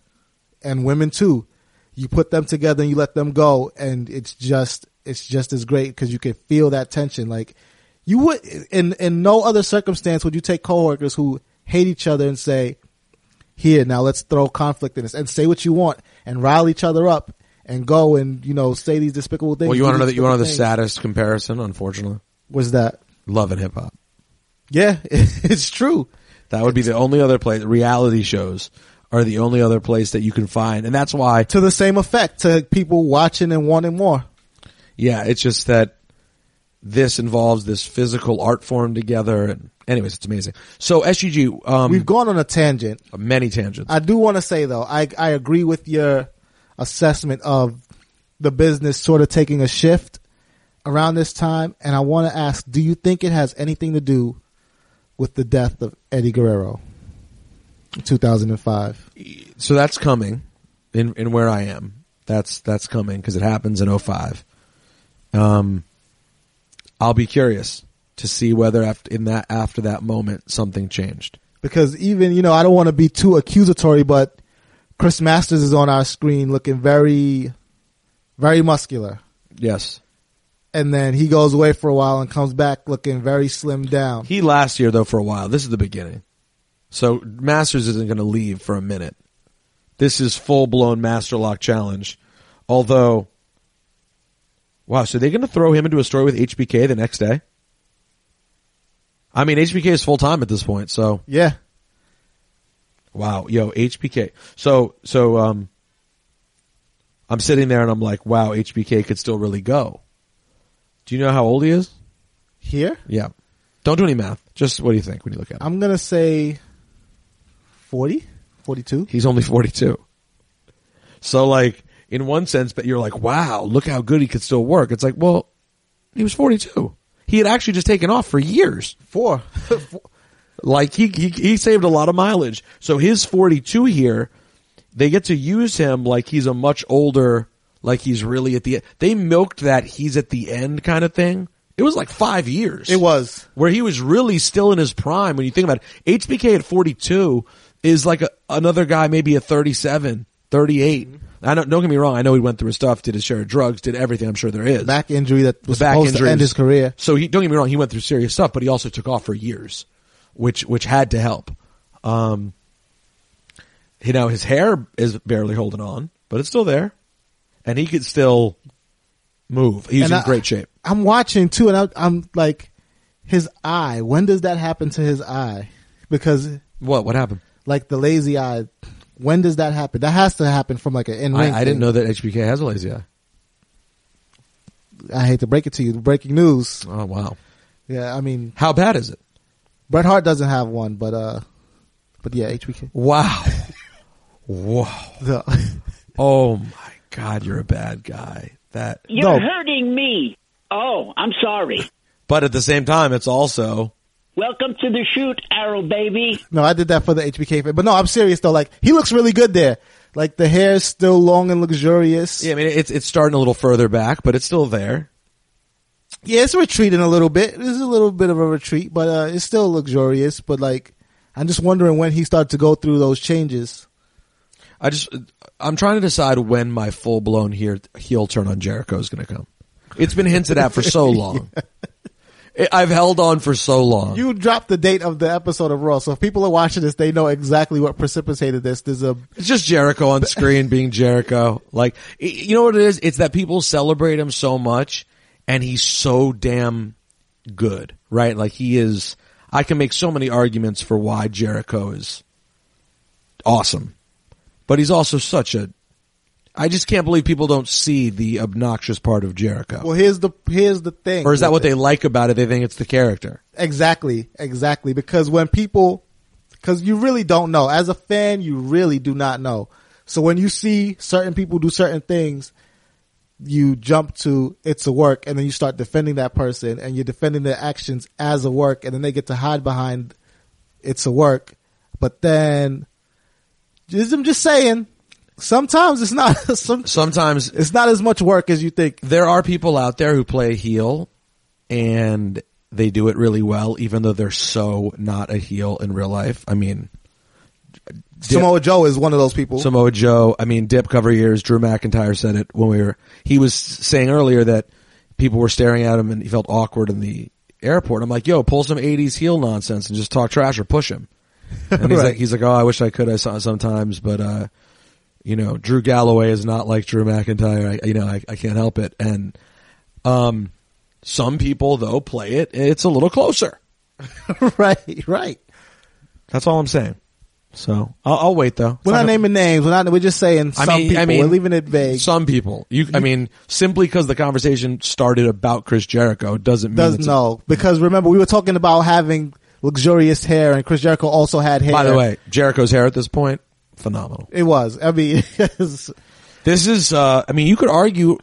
and women too. You put them together and you let them go, and it's just it's just as great because you can feel that tension. Like you would in in no other circumstance would you take coworkers who hate each other and say, "Here, now let's throw conflict in this and say what you want and rile each other up." And go and you know say these despicable things. Well, you want to know that you want to know the saddest comparison, unfortunately? Was that? Love and hip hop. Yeah, it's true. That would be the only other place. Reality shows are the only other place that you can find, and that's why. To the same effect, to people watching and wanting more. Yeah, it's just that this involves this physical art form together, and anyways, it's amazing. So SGG, um, We've gone on a tangent. many tangents. I do want to say though, I I agree with your assessment of the business sort of taking a shift around this time, and I want to ask: Do you think it has anything to do with the death of Eddie Guerrero, in 2005? so that's coming in in where I am. That's that's coming because it happens in 05. Um, I'll be curious to see whether after in that after that moment something changed. Because even you know, I don't want to be too accusatory, but Chris Masters is on our screen looking very, very muscular, Yes, and then he goes away for a while and comes back looking very slim down. he last year though for a while. This is the beginning, so Masters isn't going to leave for a minute. This is full blown Master Lock challenge. Although, wow, so they're going to throw him into a story with HBK the next day. I mean, HBK is full time at this point, so Yeah, Wow, yo, HBK. So, so, um, I'm sitting there and I'm like, wow, HBK could still really go. Do you know how old he is? here Yeah. Don't do any math. Just what do you think when you look at him? I'm gonna say 40, 42. He's only 42. So like, in one sense, but you're like, wow, look how good he could still work. It's like, well, he was 42. He had actually just taken off for years. Four. Like he, he he saved a lot of mileage. So his 42 here, they get to use him like he's a much older, like he's really at the end. They milked that he's at the end kind of thing. It was like five years. It was. where he was really still in his prime. When you think about it, HBK at 42 is like a, another guy maybe at 37, 38. I don't, don't get me wrong. I know he went through his stuff, did his share of drugs, did everything. I'm sure there is Back injury that was the back supposed to end his career. So he don't get me wrong, he went through serious stuff, but he also took off for years, which which had to help. Um, you know, his hair is barely holding on, but it's still there, and he could still move. He's And in I- great shape. I'm watching too, and I, I'm like, his eye. When does that happen to his eye? Because What what happened? like the lazy eye. When does that happen? That has to happen from like an in ring. I, I didn't know that HBK has a lazy eye. I hate to break it to you. Breaking news. Oh wow, Yeah, I mean, how bad is it? Bret Hart doesn't have one, but uh, but yeah, HBK. Wow, wow. The- Oh my God, you're a bad guy. That, You're No. hurting me. Oh, I'm sorry. but at the same time, it's also Welcome to the shoot, Arrow baby. no, I did that for the HBK, fan. but no, I'm serious though. Like he looks really good there. Like the hair is still long and luxurious. yeah. I mean, it's it's starting a little further back, but it's still there. Yeah, it's retreating a little bit. It's a little bit of a retreat, but uh, it's still luxurious. But like, I'm just wondering when he started to go through those changes. I just, I'm trying to decide when my full blown here heel turn on Jericho is going to come. It's been hinted at for so long. I- I've held on for so long. You dropped the date of the episode of Raw, so if people are watching this, they know exactly what precipitated this. There's a It's just Jericho on screen being Jericho. Like, you know what it is? It's that people celebrate him so much and he's so damn good, right? Like he is, I can make so many arguments for why Jericho is awesome, but he's also such a, I just can't believe people don't see the obnoxious part of Jericho. well. Here's the here's the thing. or is that what it. they like about it? They think it's the character. Exactly, exactly. Because when people, because you really don't know. As a fan, you really do not know. So when you see certain people do certain things, you jump to it's a work, and then you start defending that person, and you're defending their actions as a work, and then they get to hide behind it's a work. But then, just, I'm just saying, sometimes it's not. Some, Sometimes it's not as much work as you think. there are people out there who play heel and they do it really well, even though they're so not a heel in real life. I mean, Samoa Joe is one of those people. Samoa Joe, I mean, dip cover years, Drew McIntyre said it when we were, he was saying earlier that people were staring at him and he felt awkward in the airport. I'm like, yo, pull some 80s heel nonsense and just talk trash or push him. And he's Right. like, he's like, oh, I wish I could. I saw it sometimes, but, uh, you know, Drew Galloway is not like Drew McIntyre. I, you know, I, I can't help it. And, um, some people though play it, it's a little closer. right, right. That's all I'm saying. So I'll, I'll wait though. We're It's not naming names. We're not. We're just saying I mean, people. I mean, we're leaving it vague. Some people. You, I mean, simply because the conversation started about Chris Jericho doesn't mean Does it's a- because remember we were talking about having luxurious hair, and Chris Jericho also had hair. By the way, Jericho's hair at this point, phenomenal. it was. I mean, This is, uh, I mean, you could argue,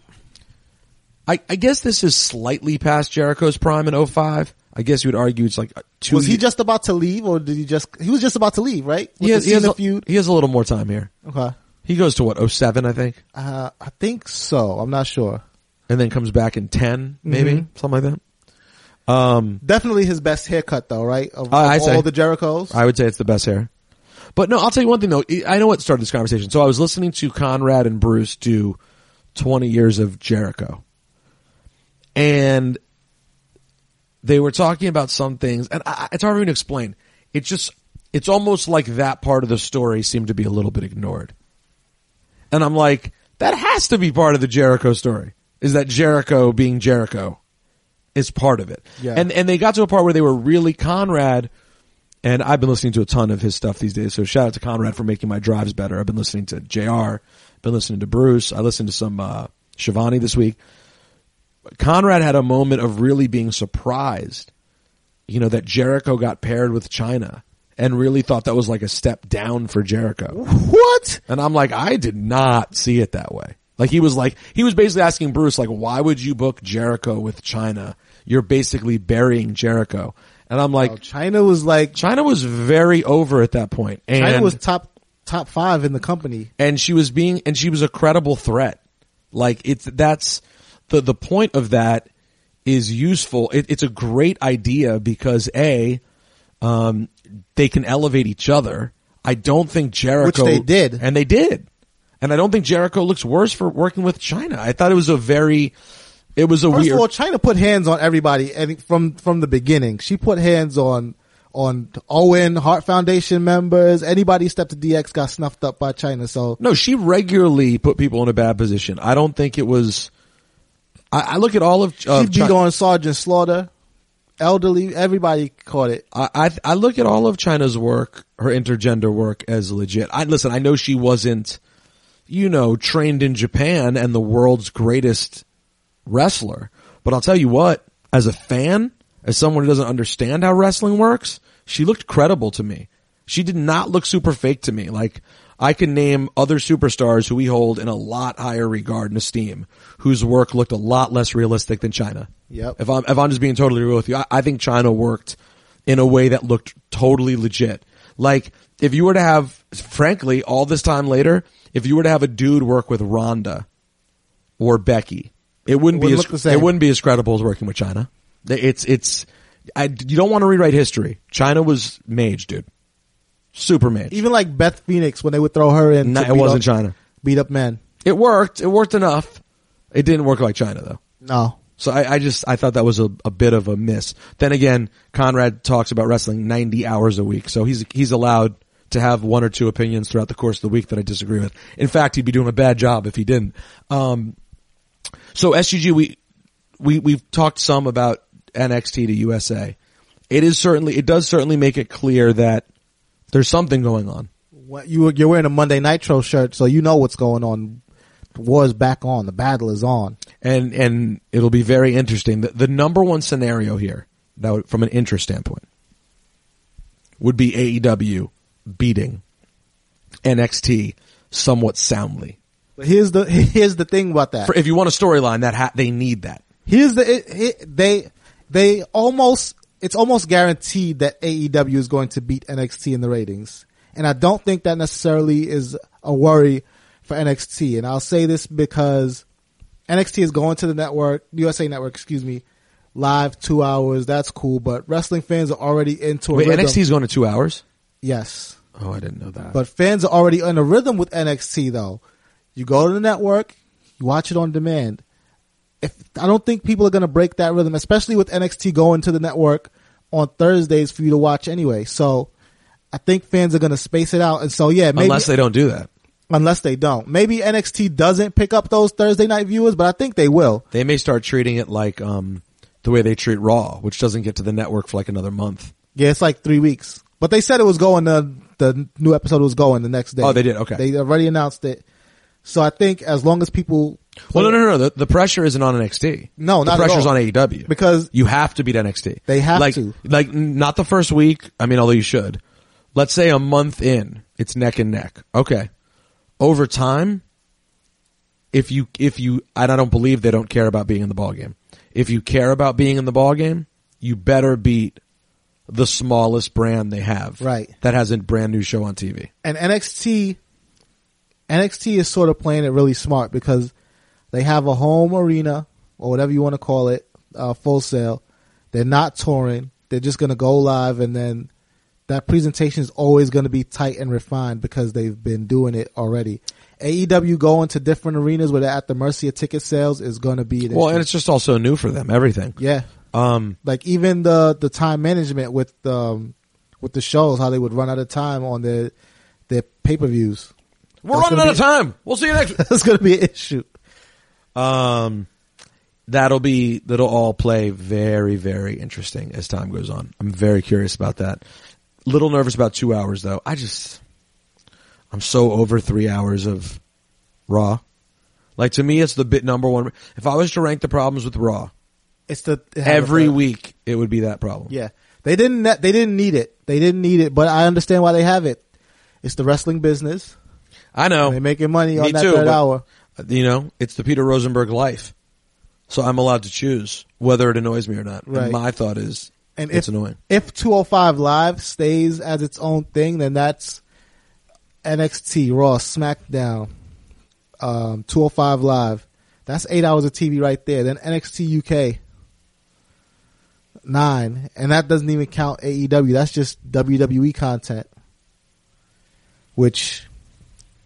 I, I guess this is slightly past Jericho's prime in 05. I guess you would argue it's like uh, two was he just about to leave, or did he just? He was just about to leave, right? With he has, he, has a, feud. he has a little more time here. Okay, He goes to what, 07, I think? uh, I think so. I'm not sure. And then comes back in 10, maybe? Mhm. Something like that. Um, Definitely his best haircut, though, right? Of, I- of say. all the Jerichos. I would say it's the best hair. But no, I'll tell you one thing though. I know what started this conversation. So I was listening to Conrad and Bruce do 20 years of Jericho. And they were talking about some things, and I, it's hard for me to explain. It's just, it's almost like that part of the story seemed to be a little bit ignored. And I'm like, that has to be part of the Jericho story. Is that Jericho being Jericho is part of it. Yeah. And and they got to a part where they were really Conrad and I've been listening to a ton of his stuff these days. So shout out to Conrad for making my drives better. I've been listening to JR, been listening to Bruce. I listened to some uh Shivani this week. Conrad had a moment of really being surprised, you know, that Jericho got paired with Chyna and really thought that was like a step down for Jericho. What? And I'm like, I did not see it that way. Like he was like, he was basically asking Bruce, like, why would you book Jericho with Chyna? You're basically burying Jericho. And I'm like, Chyna was like Chyna was very over at that point. And, Chyna was top top five in the company. and she was being, and she was a credible threat. Like it's, that's the, the point of that is useful. It, it's a great idea because A, um, they can elevate each other. I don't think Jericho, they did. and they did. And I don't think Jericho looks worse for working with Chyna. I thought it was a very, it was a First weird. of all, Chyna put hands on everybody, and from from the beginning, she put hands on on Owen, Hart Foundation members. Anybody stepped to DX got snuffed up by Chyna. So no, she regularly put people in a bad position. I don't think it was. I, I look at all of. Uh, she of beat Chi- on Sergeant Slaughter, elderly. Everybody caught it. I, I I look at all of Chyna's work, her intergender work, as legit. I listen. I know she wasn't, you know, trained in Japan and the world's greatest wrestler, but I'll tell you what. As a fan, as someone who doesn't understand how wrestling works, she looked credible to me. She did not look super fake to me. Like I can name other superstars who we hold in a lot higher regard and esteem, whose work looked a lot less realistic than Chyna. Yep. If I'm if I'm just being totally real with you, I, I think Chyna worked in a way that looked totally legit. Like if you were to have, frankly, all this time later, if you were to have a dude work with Ronda or Becky, it wouldn't be Wouldn't as the same. it wouldn't be as credible as working with Chyna. It's it's I, you don't want to rewrite history. Chyna was mage, dude, super mage. Even like Beth Phoenix when they would throw her in. No, it wasn't up, Chyna. Beat up men. It worked. It worked enough. It didn't work like Chyna though. No. So I, I just I thought that was a, a bit of a miss. Then again, Conrad talks about wrestling ninety hours a week, so he's he's allowed to have one or two opinions throughout the course of the week that I disagree with. In fact, he'd be doing a bad job if he didn't. Um, so SGG, we we we've talked some about NXT to USA. It is certainly it does certainly make it clear that there's something going on. What- You you're wearing a Monday Nitro shirt, so you know what's going on. The war is back on. The battle is on. and and it'll be very interesting. The, the number one scenario here, that would, from an interest standpoint, would be AEW beating NXT somewhat soundly. But here's the here's the thing about that. For, if you want a storyline, that ha- they need that. Here's the it, it, they they almost it's almost guaranteed that AEW is going to beat NXT in the ratings, and I don't think that necessarily is a worry for NXT. And I'll say this because NXT is going to the network, USA Network, excuse me, live two hours. That's cool, but wrestling fans are already into a Wait, rhythm. NXT is going to two hours. yes, Oh, I didn't know that. but fans are already in a rhythm with NXT though. You go to the network, you watch it on demand. If I don't think people are going to break that rhythm, especially with NXT going to the network on Thursdays for you to watch anyway. So I think fans are going to space it out. And so yeah, maybe unless they don't do that, unless they don't, maybe NXT doesn't pick up those Thursday night viewers, but I think they will. they may start treating it like um, the way they treat Raw, which doesn't get to the network for like another month. Yeah, it's like three weeks. But they said it was going. The the new episode was going the next day. Oh, they did? Okay. They already announced it. So I think as long as people, Well, no, no, no. The, the pressure isn't on NXT. No, the not pressure's on AEW Because- you have to beat NXT. They have like, to. Like, not the first week. I mean, although you should. Let's say a month in, it's neck and neck. Okay. Over time, if you, if you, and I don't believe they don't care about being in the ball game. If you care about being in the ball game, you better beat the smallest brand they have. Right. That has a brand new show on TV. and NXT, NXT is sort of playing it really smart because they have a home arena or whatever you want to call it, uh, Full Sail. They're not touring. They're just going to go live and then that presentation is always going to be tight and refined because they've been doing it already. AEW going to different arenas where they're at the mercy of ticket sales is going to be Well, and it's just also new for them. Everything. yeah. Um, Like even the the time management with um with the shows, how they would run out of time on their their pay per views. we're running out of time. We'll see you next. That's going to be an issue. Um, that'll be that'll all play very very interesting as time goes on. I'm very curious about that. Little nervous about two hours though. I just I'm so over three hours of Raw. Like to me, it's the bit number one. If I was to rank the problems with Raw It's the it every week, it would be that problem. Yeah, they didn't they didn't need it. They didn't need it, but I understand why they have it. It's the wrestling business. I know. They're making money Me on that too, third but, hour. You know, it's the Peter Rosenberg life. So I'm allowed to choose whether it annoys me or not. And my thought is, And it's if, annoying. If 205 Live stays as its own thing, then that's NXT, Raw, SmackDown, um, 205 Live. That's eight hours of TV right there. Then NXT UK, nine. And that doesn't even count AEW. That's just WWE content. Which,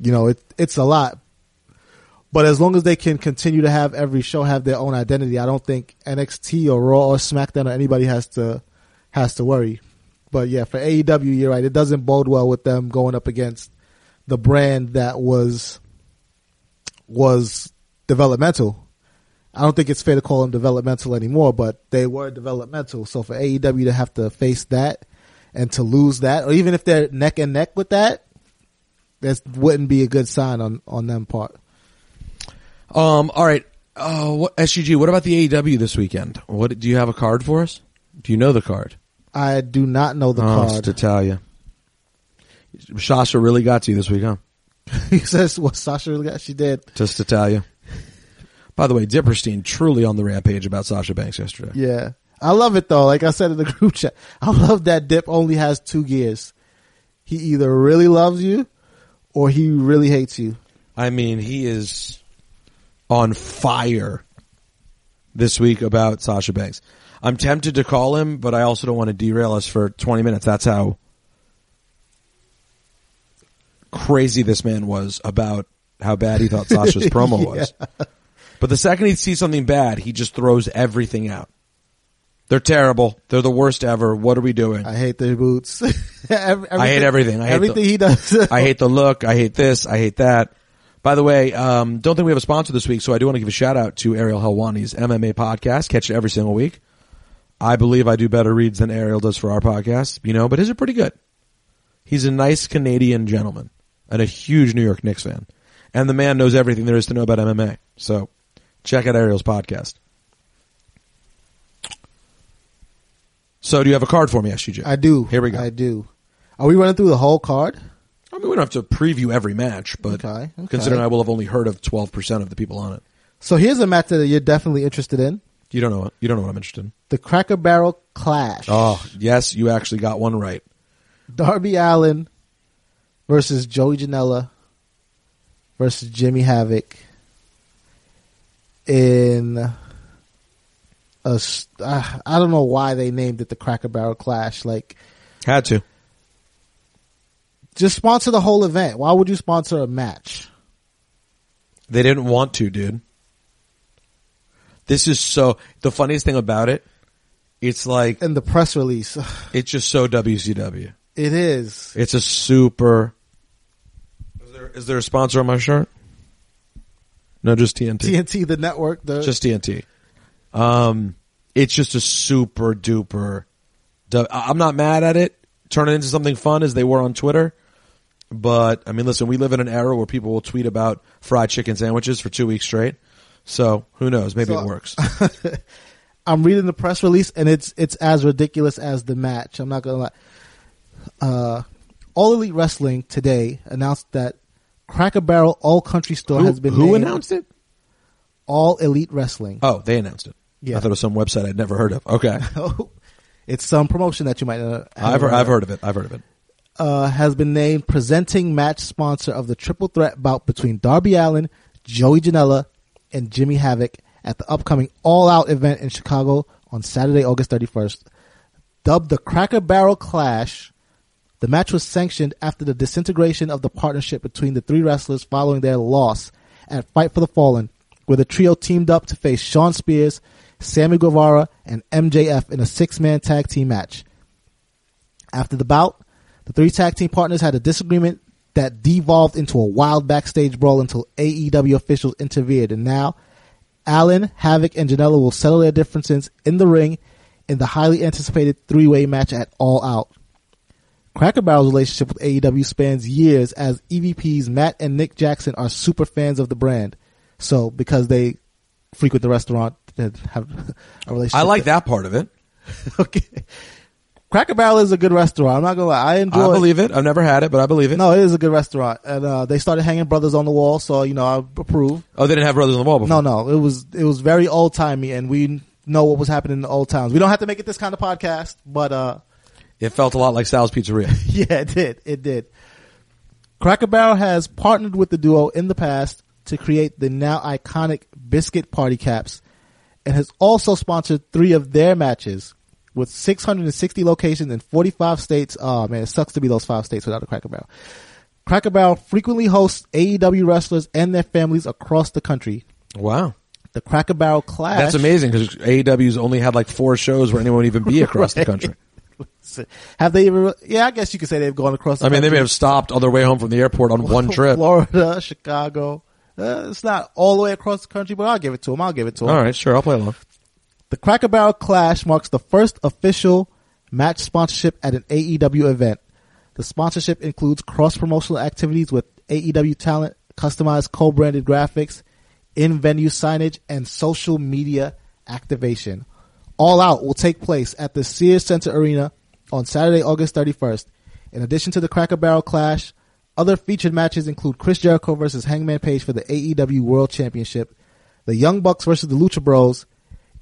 you know, it, it's a lot. But as long as they can continue to have every show have their own identity, I don't think NXT or Raw or SmackDown or anybody has to has to worry. But yeah, for AEW, you're right. It doesn't bode well with them going up against the brand that was was developmental. I don't think it's fair to call them developmental anymore, but they were developmental. So for AEW to have to face that and to lose that, or even if they're neck and neck with that, that wouldn't be a good sign on on them part. Um, all right. Uh, what, SUG, what about the AEW this weekend? What do you have a card for us? Do you know the card? I do not know the oh, card. to tell you. Sasha really got to you this week, huh? he says what Sasha really got. She did. Just to tell you. By the way, Dipperstein truly on the rampage about Sasha Banks yesterday. Yeah. I love it though. Like I said in the group chat, I love that Dip only has two gears. He either really loves you or he really hates you. I mean, he is on fire this week about Sasha Banks. I'm tempted to call him, but I also don't want to derail us for 20 minutes. That's how crazy this man was about how bad he thought Sasha's promo was. But the second he sees something bad, he just throws everything out. They're terrible. They're the worst ever. What are we doing? I hate their boots. Every- I hate everything. I hate everything the- he does. I hate the look. I hate this. I hate that. By the way, um, don't think we have a sponsor this week, so I do want to give a shout out to Ariel Helwani's MMA podcast. Catch it every single week. I believe I do better reads than Ariel does for our podcast, you know, but his are pretty good. He's a nice Canadian gentleman and a huge New York Knicks fan. And the man knows everything there is to know about MMA. So check out Ariel's podcast. So do you have a card for me, SUJ? I do. Here we go. I do. Are we running through the whole card? I mean, we don't have to preview every match, but Okay, okay. considering I will have only heard of 12% of the people on it. So here's a match that you're definitely interested in. You don't know what, you don't know what I'm interested in. The Cracker Barrel Clash. Oh, yes, you actually got one right. Darby Allin versus Joey Janela versus Jimmy Havoc in a uh, I don't know why they named it the Cracker Barrel Clash. Like, Had to. just sponsor the whole event. Why would you sponsor a match? They didn't want to, dude. This is so, the funniest thing about it, it's like, In the press release, it's just so WCW. it is. It's a super, is there, is there a sponsor on my shirt? No, just TNT. TNT, the network, the Just TNT. Um, it's just a super duper. I'm not mad at it. Turn it into something fun as they were on Twitter. But I mean, listen, we live in an era where people will tweet about fried chicken sandwiches for two weeks straight. So who knows? Maybe So- it works. I'm reading the press release and it's it's as ridiculous as the match. I'm not gonna lie. Uh, All Elite Wrestling today announced that Cracker Barrel All Country Store Who- has been who named announced it? All Elite Wrestling. Oh, they announced it. Yeah. I thought it was some website I'd never heard of. Okay, it's some promotion that you might not. have I've heard, I've heard of it. I've heard of it. uh, has been named presenting match sponsor of the triple threat bout between Darby Allin, Joey Janela, and Jimmy Havoc at the upcoming All Out event in Chicago on Saturday, August 31st. Dubbed the Cracker Barrel Clash, the match was sanctioned after the disintegration of the partnership between the three wrestlers following their loss at Fight for the Fallen, where the trio teamed up to face Shawn Spears, Sammy Guevara, and MJF in a six-man tag team match. After the bout, the three tag team partners had a disagreement that devolved into a wild backstage brawl until AEW officials intervened. And now, Allin, Havoc, and Janela will settle their differences in the ring in the highly anticipated three way match at All Out. Cracker Barrel's relationship with AEW spans years as EVPs Matt and Nick Jackson are super fans of the brand. So, because they frequent the restaurant, they have a relationship. I like that part of it. okay. Cracker Barrel is a good restaurant. I'm not gonna lie. I enjoy. I believe it. I've never had it, but I believe it. No, it is a good restaurant, and uh, they started hanging brothers on the wall, so you know I approve. Oh, they didn't have brothers on the wall before. No, no, it was it was very old timey, and we know what was happening in the old towns. We don't have to make it this kind of podcast, but uh, It felt a lot like Sal's Pizzeria. yeah, it did, it did. Cracker Barrel has partnered with the duo in the past to create the now iconic biscuit party caps, and has also sponsored three of their matches. With 660 locations in 45 states, oh man, it sucks to be those five states without a Cracker Barrel. Cracker Barrel frequently hosts AEW wrestlers and their families across the country. Wow. The Cracker Barrel Clash. That's amazing because AEW's only had like four shows where anyone would even be across the country. Have they ever? Yeah, I guess you could say they've gone across. The I mean, they may have stopped on their way home from the airport on one trip. Florida, Chicago. Uh, it's not all the way across the country, but I'll give it to them. I'll give it to them. All right, sure, I'll play along. The Cracker Barrel Clash marks the first official match sponsorship at an AEW event. The sponsorship includes cross-promotional activities with AEW talent, customized co-branded graphics, in-venue signage, and social media activation. All Out will take place at the Sears Center Arena on Saturday, August 31st. In addition to the Cracker Barrel Clash, other featured matches include Chris Jericho versus Hangman Page for the AEW World Championship, the Young Bucks versus the Lucha Bros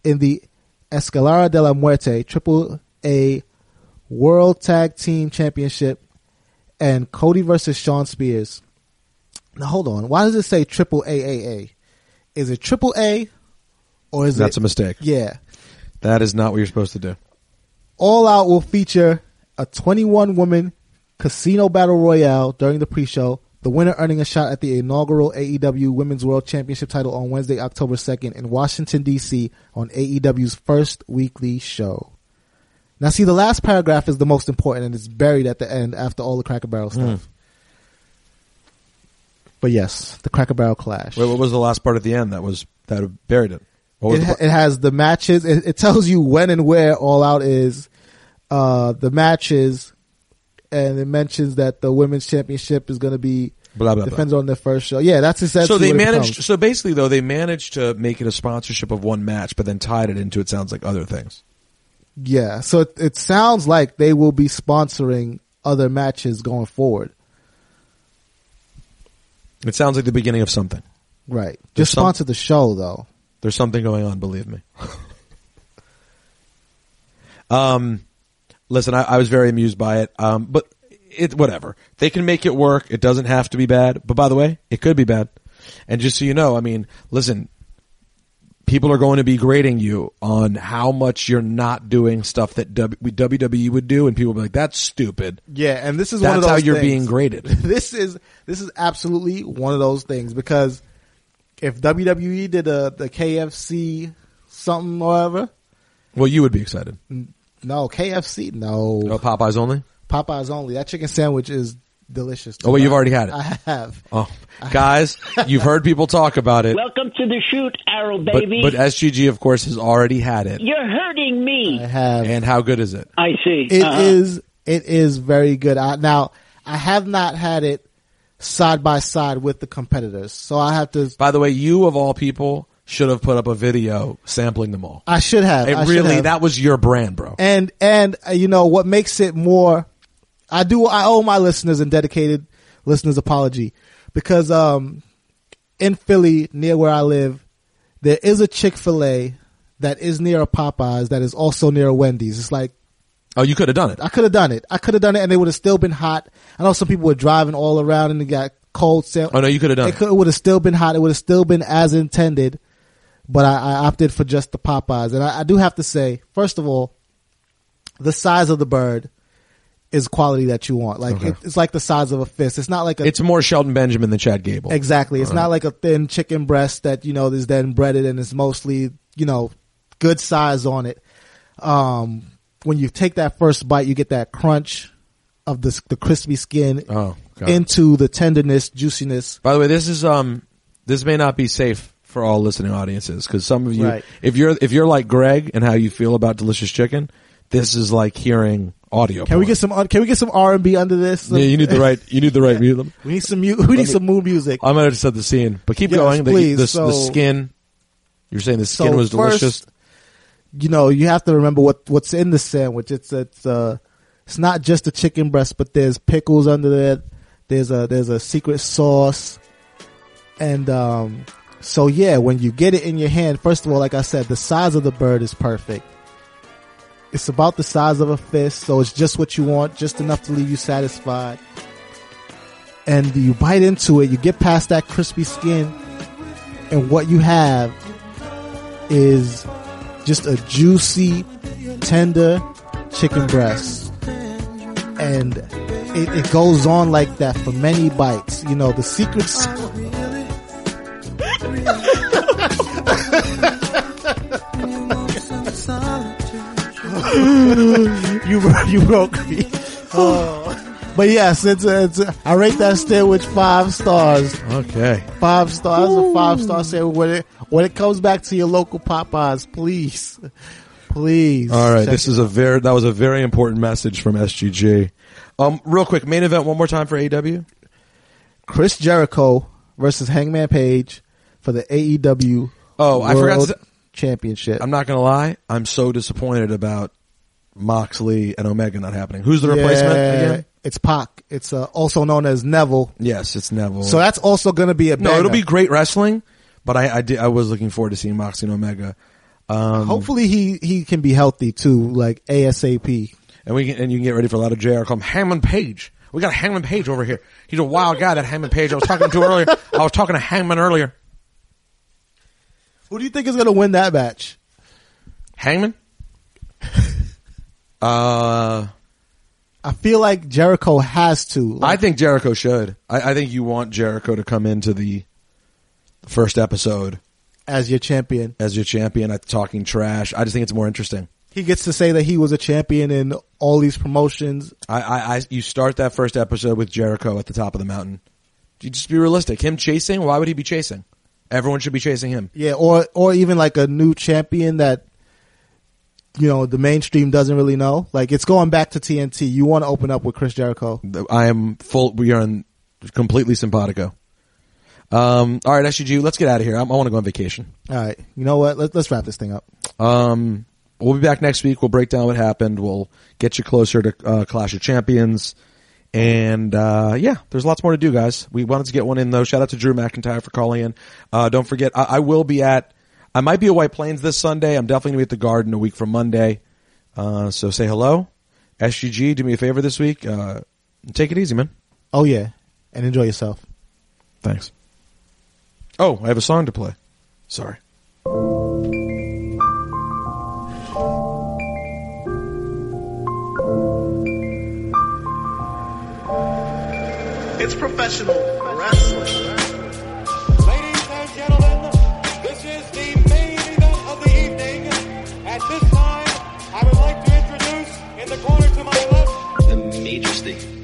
in the Escalera de la Muerte Triple A World Tag Team Championship, and Cody versus Shawn Spears. Now hold on, why does it say Triple AAA? Is it Triple A, or is That's it? a mistake. Yeah. That is not what you're supposed to do. All Out will feature a 21 woman casino battle royale during the pre-show. The winner earning a shot at the inaugural AEW Women's World Championship title on Wednesday, October 2nd in Washington DC on AEW's first weekly show. Now see, the last paragraph is the most important and it's buried at the end after all the Cracker Barrel stuff. But yes, the Cracker Barrel Clash. Wait, what was the last part at the end that was that buried it? It, ha- it has the matches. It, it tells you when and where All Out is, uh, the matches, and it mentions that the women's championship is going to be Blah, blah, blah. defended on the first show. Yeah, that's essentially so they managed. So basically, though, they managed to make it a sponsorship of one match, but then tied it into it sounds like other things. Yeah, so it, it sounds like they will be sponsoring other matches going forward. It sounds like the beginning of something. Right. There's Just some- sponsor the show though. There's something going on, believe me. um, listen, I, I was very amused by it. Um, but it whatever they can make it work. It doesn't have to be bad. But by the way, it could be bad. And just so you know, I mean, listen, people are going to be grading you on how much you're not doing stuff that WWE would do, and people will be like, "That's stupid." Yeah, and this is one of That's those how you're things. being graded. this is this is absolutely one of those things because if WWE did a the KFC something or whatever, Well, you would be excited. No KFC, no Oh, Popeyes only. Popeyes only. That chicken sandwich is delicious. Oh, wait, you've already had it. I have. Oh, guys, you've heard people talk about it, Welcome to the shoot, Arrow but baby. but SGG of course has already had it. You're hurting me. I have. And how good is it? I see. It Uh-huh. is. It is very good. I, now, I have not had it side by side with the competitors, so I have to. By the way, you of all people should have put up a video sampling them all. I should have. It I really have. that was your brand, bro. and and uh, you know what makes it more i do i owe my listeners and dedicated listeners apology because um in philly near where i live there is a chick-fil-a that is near a popeyes that is also near a wendy's it's like Oh, you could have done it. i could have done it i could have done it and they would have still been hot i know some people were driving all around and they got cold sale Oh no, you could have done it, it. it would have still been hot it would have still been as intended but I, I opted for just the Popeyes. And I, I do have to say, first of all, the size of the bird is quality that you want. Like Okay. it, it's like the size of a fist. It's not like a It's more Shelton Benjamin than Chad Gable. exactly. It's not like a thin chicken breast that you know is then breaded and it's mostly you know good size on it. Um, when you take that first bite, you get that crunch of the the crispy skin Oh, into the tenderness, juiciness. By the way, this is um this may not be safe for all listening audiences because some of you, Right. if you're if you're like Greg and how you feel about delicious chicken, this is like hearing audio. Can we get some? Can we get some R and B under this? Yeah, you need the right. You need the right music. We need some. Mu- we need some mood music. I might have to set the scene, but keep Yes, going. The, please. the, the So- skin. You're saying the skin So was first, delicious. You know, you have to remember what what's in the sandwich. It's it's uh, it's not just the chicken breast, but there's pickles under there. There's a there's a secret sauce, and um, so yeah, when you get it in your hand, first of all, like I said, the size of the bird is perfect. It's about the size of a fist, so it's just what you want, just enough to leave you satisfied. And you bite into it, you get past that crispy skin, and what you have is just a juicy, tender chicken breast. And it, it goes on like that for many bites. You know, the secrets. you you broke me. Oh. But yes, it's a, it's a, I rate that sandwich five stars. Okay. Five stars, a five star sandwich. When it when it comes back to your local Popeyes, please, please. All right. This it is a very that was a very important message from SGG. Um, real quick, main event one more time for AEW. Chris Jericho versus Hangman Page for the AEW. Oh, I forgot to- Championship. I'm not gonna lie. I'm so disappointed about Moxley and Omega not happening. Who's the replacement Yeah, again? It's Pac. It's uh, also known as Neville. Yes, it's Neville. So that's also going to be a no, it'll be great wrestling. But I I, did, I was looking forward to seeing Moxley and Omega. Um, Hopefully he he can be healthy too, like ASAP. and we can, and you can get ready for a lot of JR. Call him Hammond Page. We got Hammond Page over here. He's a wild guy. That Hammond Page. I was talking to earlier. I was talking to Hangman earlier. Who do you think is going to win that match? Hangman. Uh, I feel like Jericho has to. I think Jericho should. I, I think you want Jericho to come into the first episode as your champion. as your champion at talking trash. I just think it's more interesting. He gets to say that he was a champion in all these promotions. I, I, I you start that first episode with Jericho at the top of the mountain. You just be realistic. Him chasing? Why would he be chasing? Everyone should be chasing him. Yeah, or or even like a new champion that you know the mainstream doesn't really know. Like it's going back to TNT. You want to open up with Chris Jericho. I am full. We are in completely simpatico. Um, all right, SUG, let's get out of here. I, I want to go on vacation. All right, you know what? Let, let's wrap this thing up. Um, we'll be back next week. We'll break down what happened. We'll get you closer to uh, Clash of Champions. And uh, yeah, there's lots more to do, guys. We wanted to get one in though. Shout out to Drew McIntyre for calling in. Uh, don't forget, I, I will be at. I might be at White Plains this Sunday. I'm definitely gonna be at the Garden a week from Monday. Uh, so say hello. SGG, do me a favor this week. Uh, take it easy, man. Oh yeah, and enjoy yourself. Thanks. Oh, I have a song to play. Sorry. It's professional wrestling. Ladies and gentlemen, this is the main event of the evening. At this time, I would like to introduce in the corner to my left, The Majesty.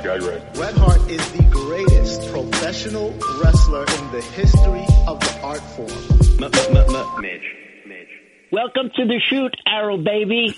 Digress. Bret Hart is the greatest professional wrestler in the history of the art form. Welcome to the shoot, Arrow baby.